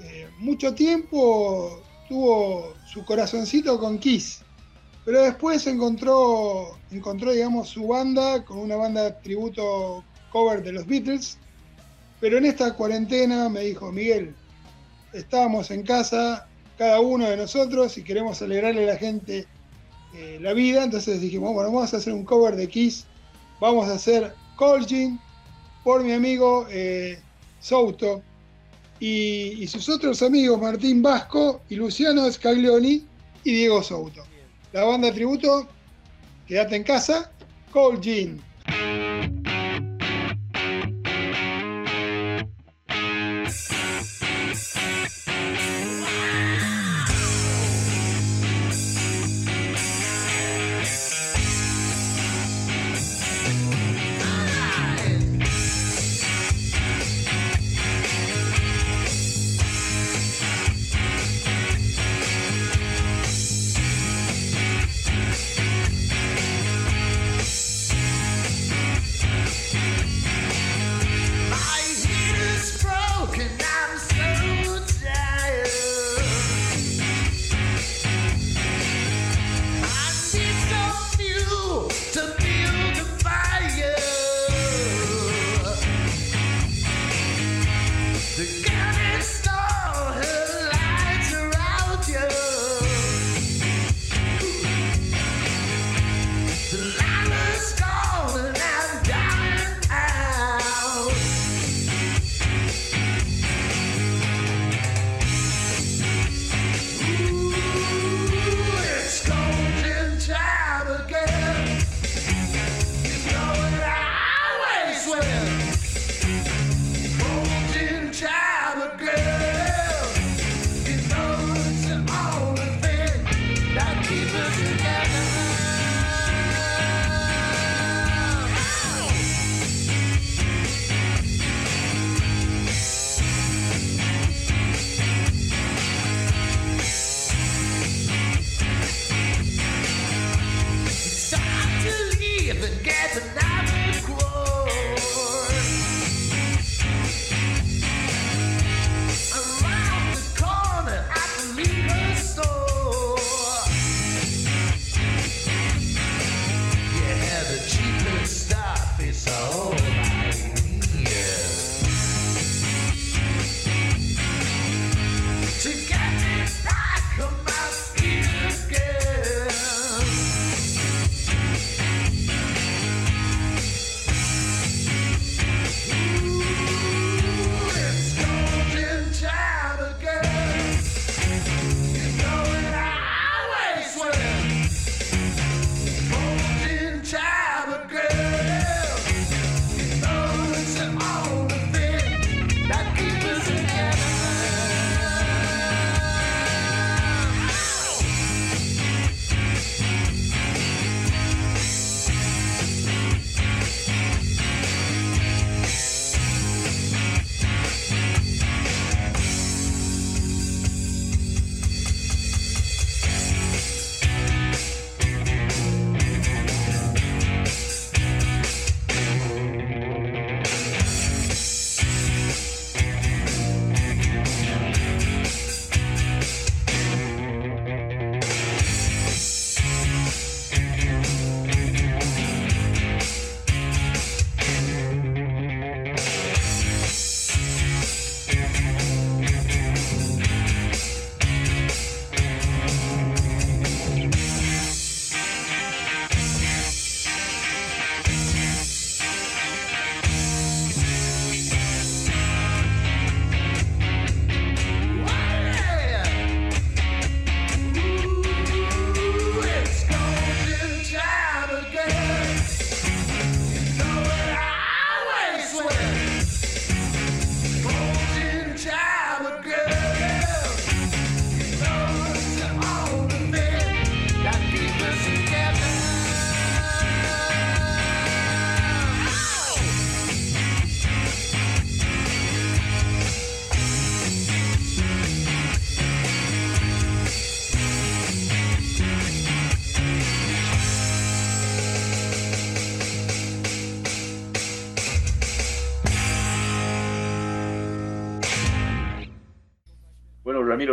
eh, mucho tiempo tuvo su corazoncito con Kiss. Pero después encontró, encontró, digamos, su banda con una banda tributo cover de los Beatles. Pero en esta cuarentena me dijo, Miguel, estábamos en casa, cada uno de nosotros, y queremos alegrarle a la gente eh, la vida. Entonces dijimos, bueno, vamos a hacer un cover de Kiss. Vamos a hacer Colgin por mi amigo eh, Souto y, sus otros amigos Martín Vasco y Luciano Scaglioni y Diego Souto. La banda tributo, quédate en casa, Cold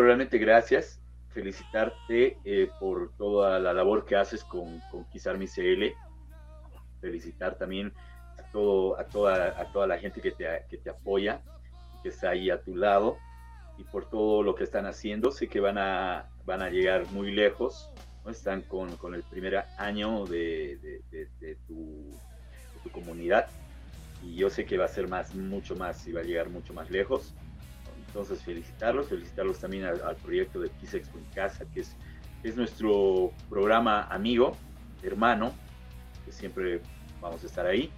Realmente gracias. Felicitarte eh, por toda la labor que haces con, con Kisarmi CL. Felicitar también a, todo, a, toda, a toda la gente que te, que te apoya, que está ahí a tu lado y por todo lo que están haciendo. Sé que van a, van a llegar muy lejos. ¿no? Están con, con el primer año de, de- de- de tu, tu comunidad y yo sé que va a ser más, mucho más y va a llegar mucho más lejos. Entonces felicitarlos, felicitarlos también al, proyecto de Kiss Expo en Casa, que es, es nuestro programa amigo, hermano, que siempre vamos a estar ahí.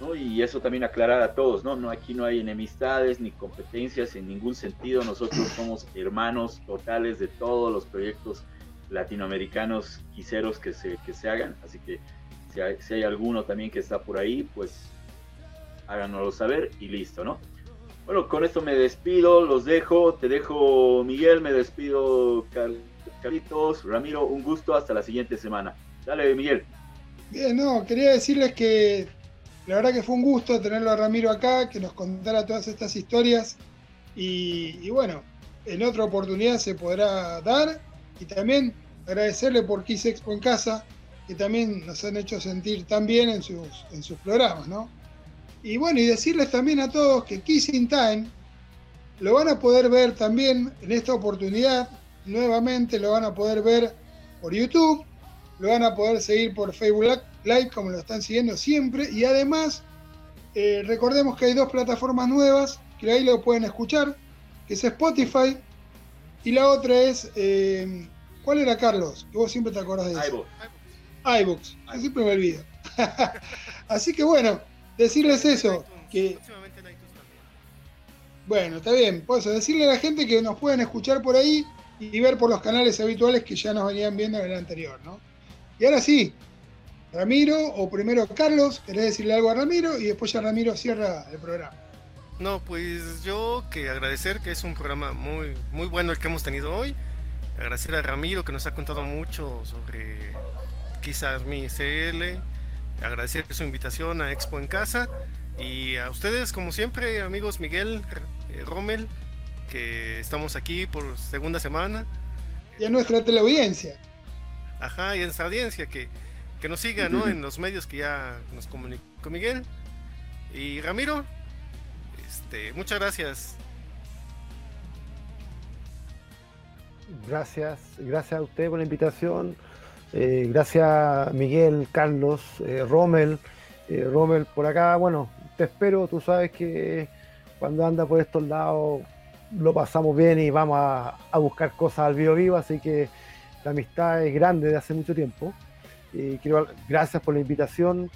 ¿no? Y eso también aclarar a todos, ¿no? no Aquí no hay enemistades ni competencias en ningún sentido, nosotros somos hermanos totales de todos los proyectos latinoamericanos quiseros que se, que se hagan, así que si hay, si hay alguno también que está por ahí, pues háganoslo saber y listo, ¿no? Bueno, con esto me despido, los dejo, te dejo Miguel, me despido Car- Carlitos, Ramiro, un gusto, hasta la siguiente semana. Dale, Miguel. Bien, no, quería decirles que la verdad que fue un gusto tenerlo a Ramiro acá, que nos contara todas estas historias y, y bueno, en otra oportunidad se podrá dar y también agradecerle por Kiss Expo en casa, que también nos han hecho sentir tan bien en sus, en sus programas, ¿no? Y bueno, y decirles también a todos que Kissing Time lo van a poder ver también en esta oportunidad, nuevamente lo van a poder ver por YouTube, lo van a poder seguir por Facebook Live como lo están siguiendo siempre y además eh, recordemos que hay dos plataformas nuevas que ahí lo pueden escuchar, que es Spotify y la otra es, eh, ¿cuál era Carlos? Que vos siempre te acordás de eso. iVoox. iBooks, que siempre me olvido. Así que bueno, decirles eso, que Próximamente en iTunes también. bueno, está bien, por eso decirle a la gente que nos pueden escuchar por ahí y ver por los canales habituales que ya nos venían viendo en el anterior, ¿no? Y ahora sí, Ramiro o primero Carlos, querés decirle algo a Ramiro y después ya Ramiro cierra el programa. No, pues yo que agradecer que es un programa muy, muy bueno el que hemos tenido hoy. Agradecer a Ramiro que nos ha contado mucho sobre quizás mi CL. Agradecer su invitación a Expo en Casa. Y a ustedes, como siempre, amigos Miguel, eh, Rommel, que estamos aquí por segunda semana. Y a nuestra teleaudiencia. Ajá, y a esta audiencia que, que nos siga ¿no? en los medios que ya nos comunicó Miguel. Y Ramiro, este, muchas gracias. Gracias, gracias a usted por la invitación. Eh, gracias Miguel, Carlos, eh, Rommel. Eh, Rommel, por acá, bueno, te espero. Tú sabes que cuando anda por estos lados lo pasamos bien y vamos a, buscar cosas al vivo vivo, así que la amistad es grande de hace mucho tiempo. Quiero, gracias por la invitación.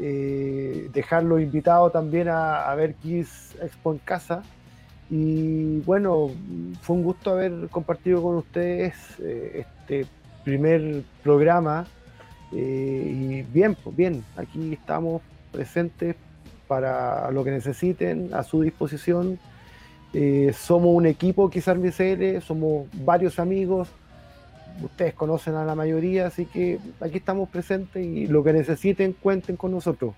Eh, dejarlo invitado también a, ver Kiss Expo en casa. Y bueno, fue un gusto haber compartido con ustedes este primer programa. eh, y bien, pues bien, aquí estamos presentes para lo que necesiten, a su disposición. Eh, somos un equipo, quizás CL, somos varios amigos. Ustedes conocen a la mayoría, así que aquí estamos presentes y lo que necesiten, cuenten con nosotros.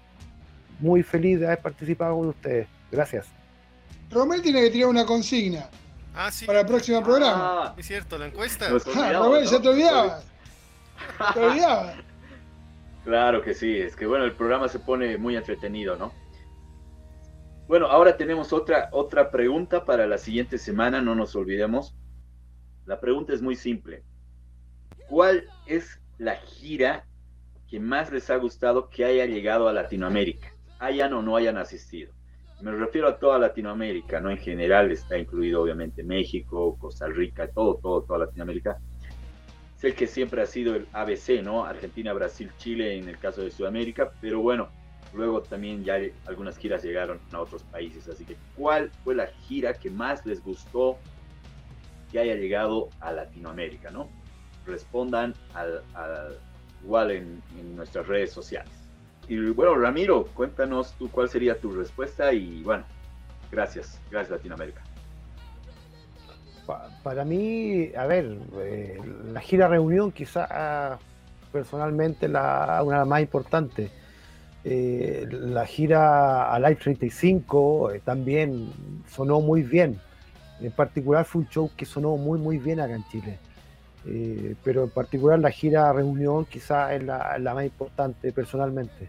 Muy feliz de haber participado con ustedes. Gracias. Romel tiene que tirar una consigna Ah, sí, para el próximo programa. Ah, es cierto, la encuesta. nos Ah, olvidamos, Romel, ¿no? ya te olvidabas. Te olvidabas. Claro que sí, es que bueno, el programa se pone muy entretenido, ¿no? Bueno, ahora tenemos otra, otra pregunta para la siguiente semana, no nos olvidemos. La pregunta es muy simple. ¿Cuál es la gira que más les ha gustado que haya llegado a Latinoamérica? Hayan o no hayan asistido. Me refiero a toda Latinoamérica, ¿no? En general está incluido obviamente México, Costa Rica, todo, todo, toda Latinoamérica es el que siempre ha sido el ABC, ¿no? Argentina, Brasil, Chile en el caso de Sudamérica, pero bueno, luego también ya algunas giras llegaron a otros países, así que ¿cuál fue la gira que más les gustó que haya llegado a Latinoamérica, ¿no? Respondan al, al- igual en nuestras redes sociales. Y bueno, Ramiro, cuéntanos tú cuál sería tu respuesta y bueno, gracias, gracias Latinoamérica. Pa- para mí, a ver, eh, la gira reunión quizá personalmente la, una de las más importantes. Eh, la gira a Live 35 eh, también sonó muy bien. En particular fue un show que sonó muy muy bien acá en Chile. Eh, pero en particular la gira Reunión quizás es la, la más importante personalmente.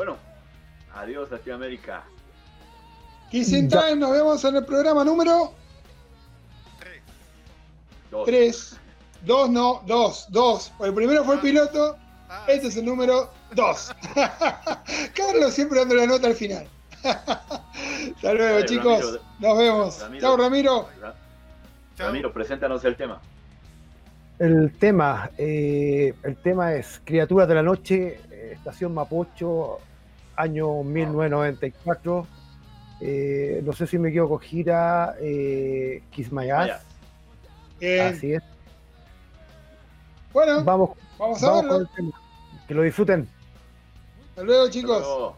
Bueno, adiós Latinoamérica. Kissing Ya. Time, nos vemos en el programa número Tres. Dos. 3. 2, no, 2, 2. El primero fue el piloto, Ah, este es el número 2. Carlos siempre dando la nota al final. Hasta luego, Dale, chicos. Ramiro. Nos vemos. Ramiro. Chao, Ramiro. Ramiro, preséntanos el tema. El tema, eh, el tema es Criaturas de la Noche, eh, Estación Mapocho, año 1994. Eh, no sé si me equivoco, gira eh, Kiss My Ass. Bien. Así es. Bueno, Vamos, vamos a vamos con verlo. el tema. Que lo disfruten. Hasta luego, Hasta chicos. luego.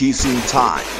Kissing Time.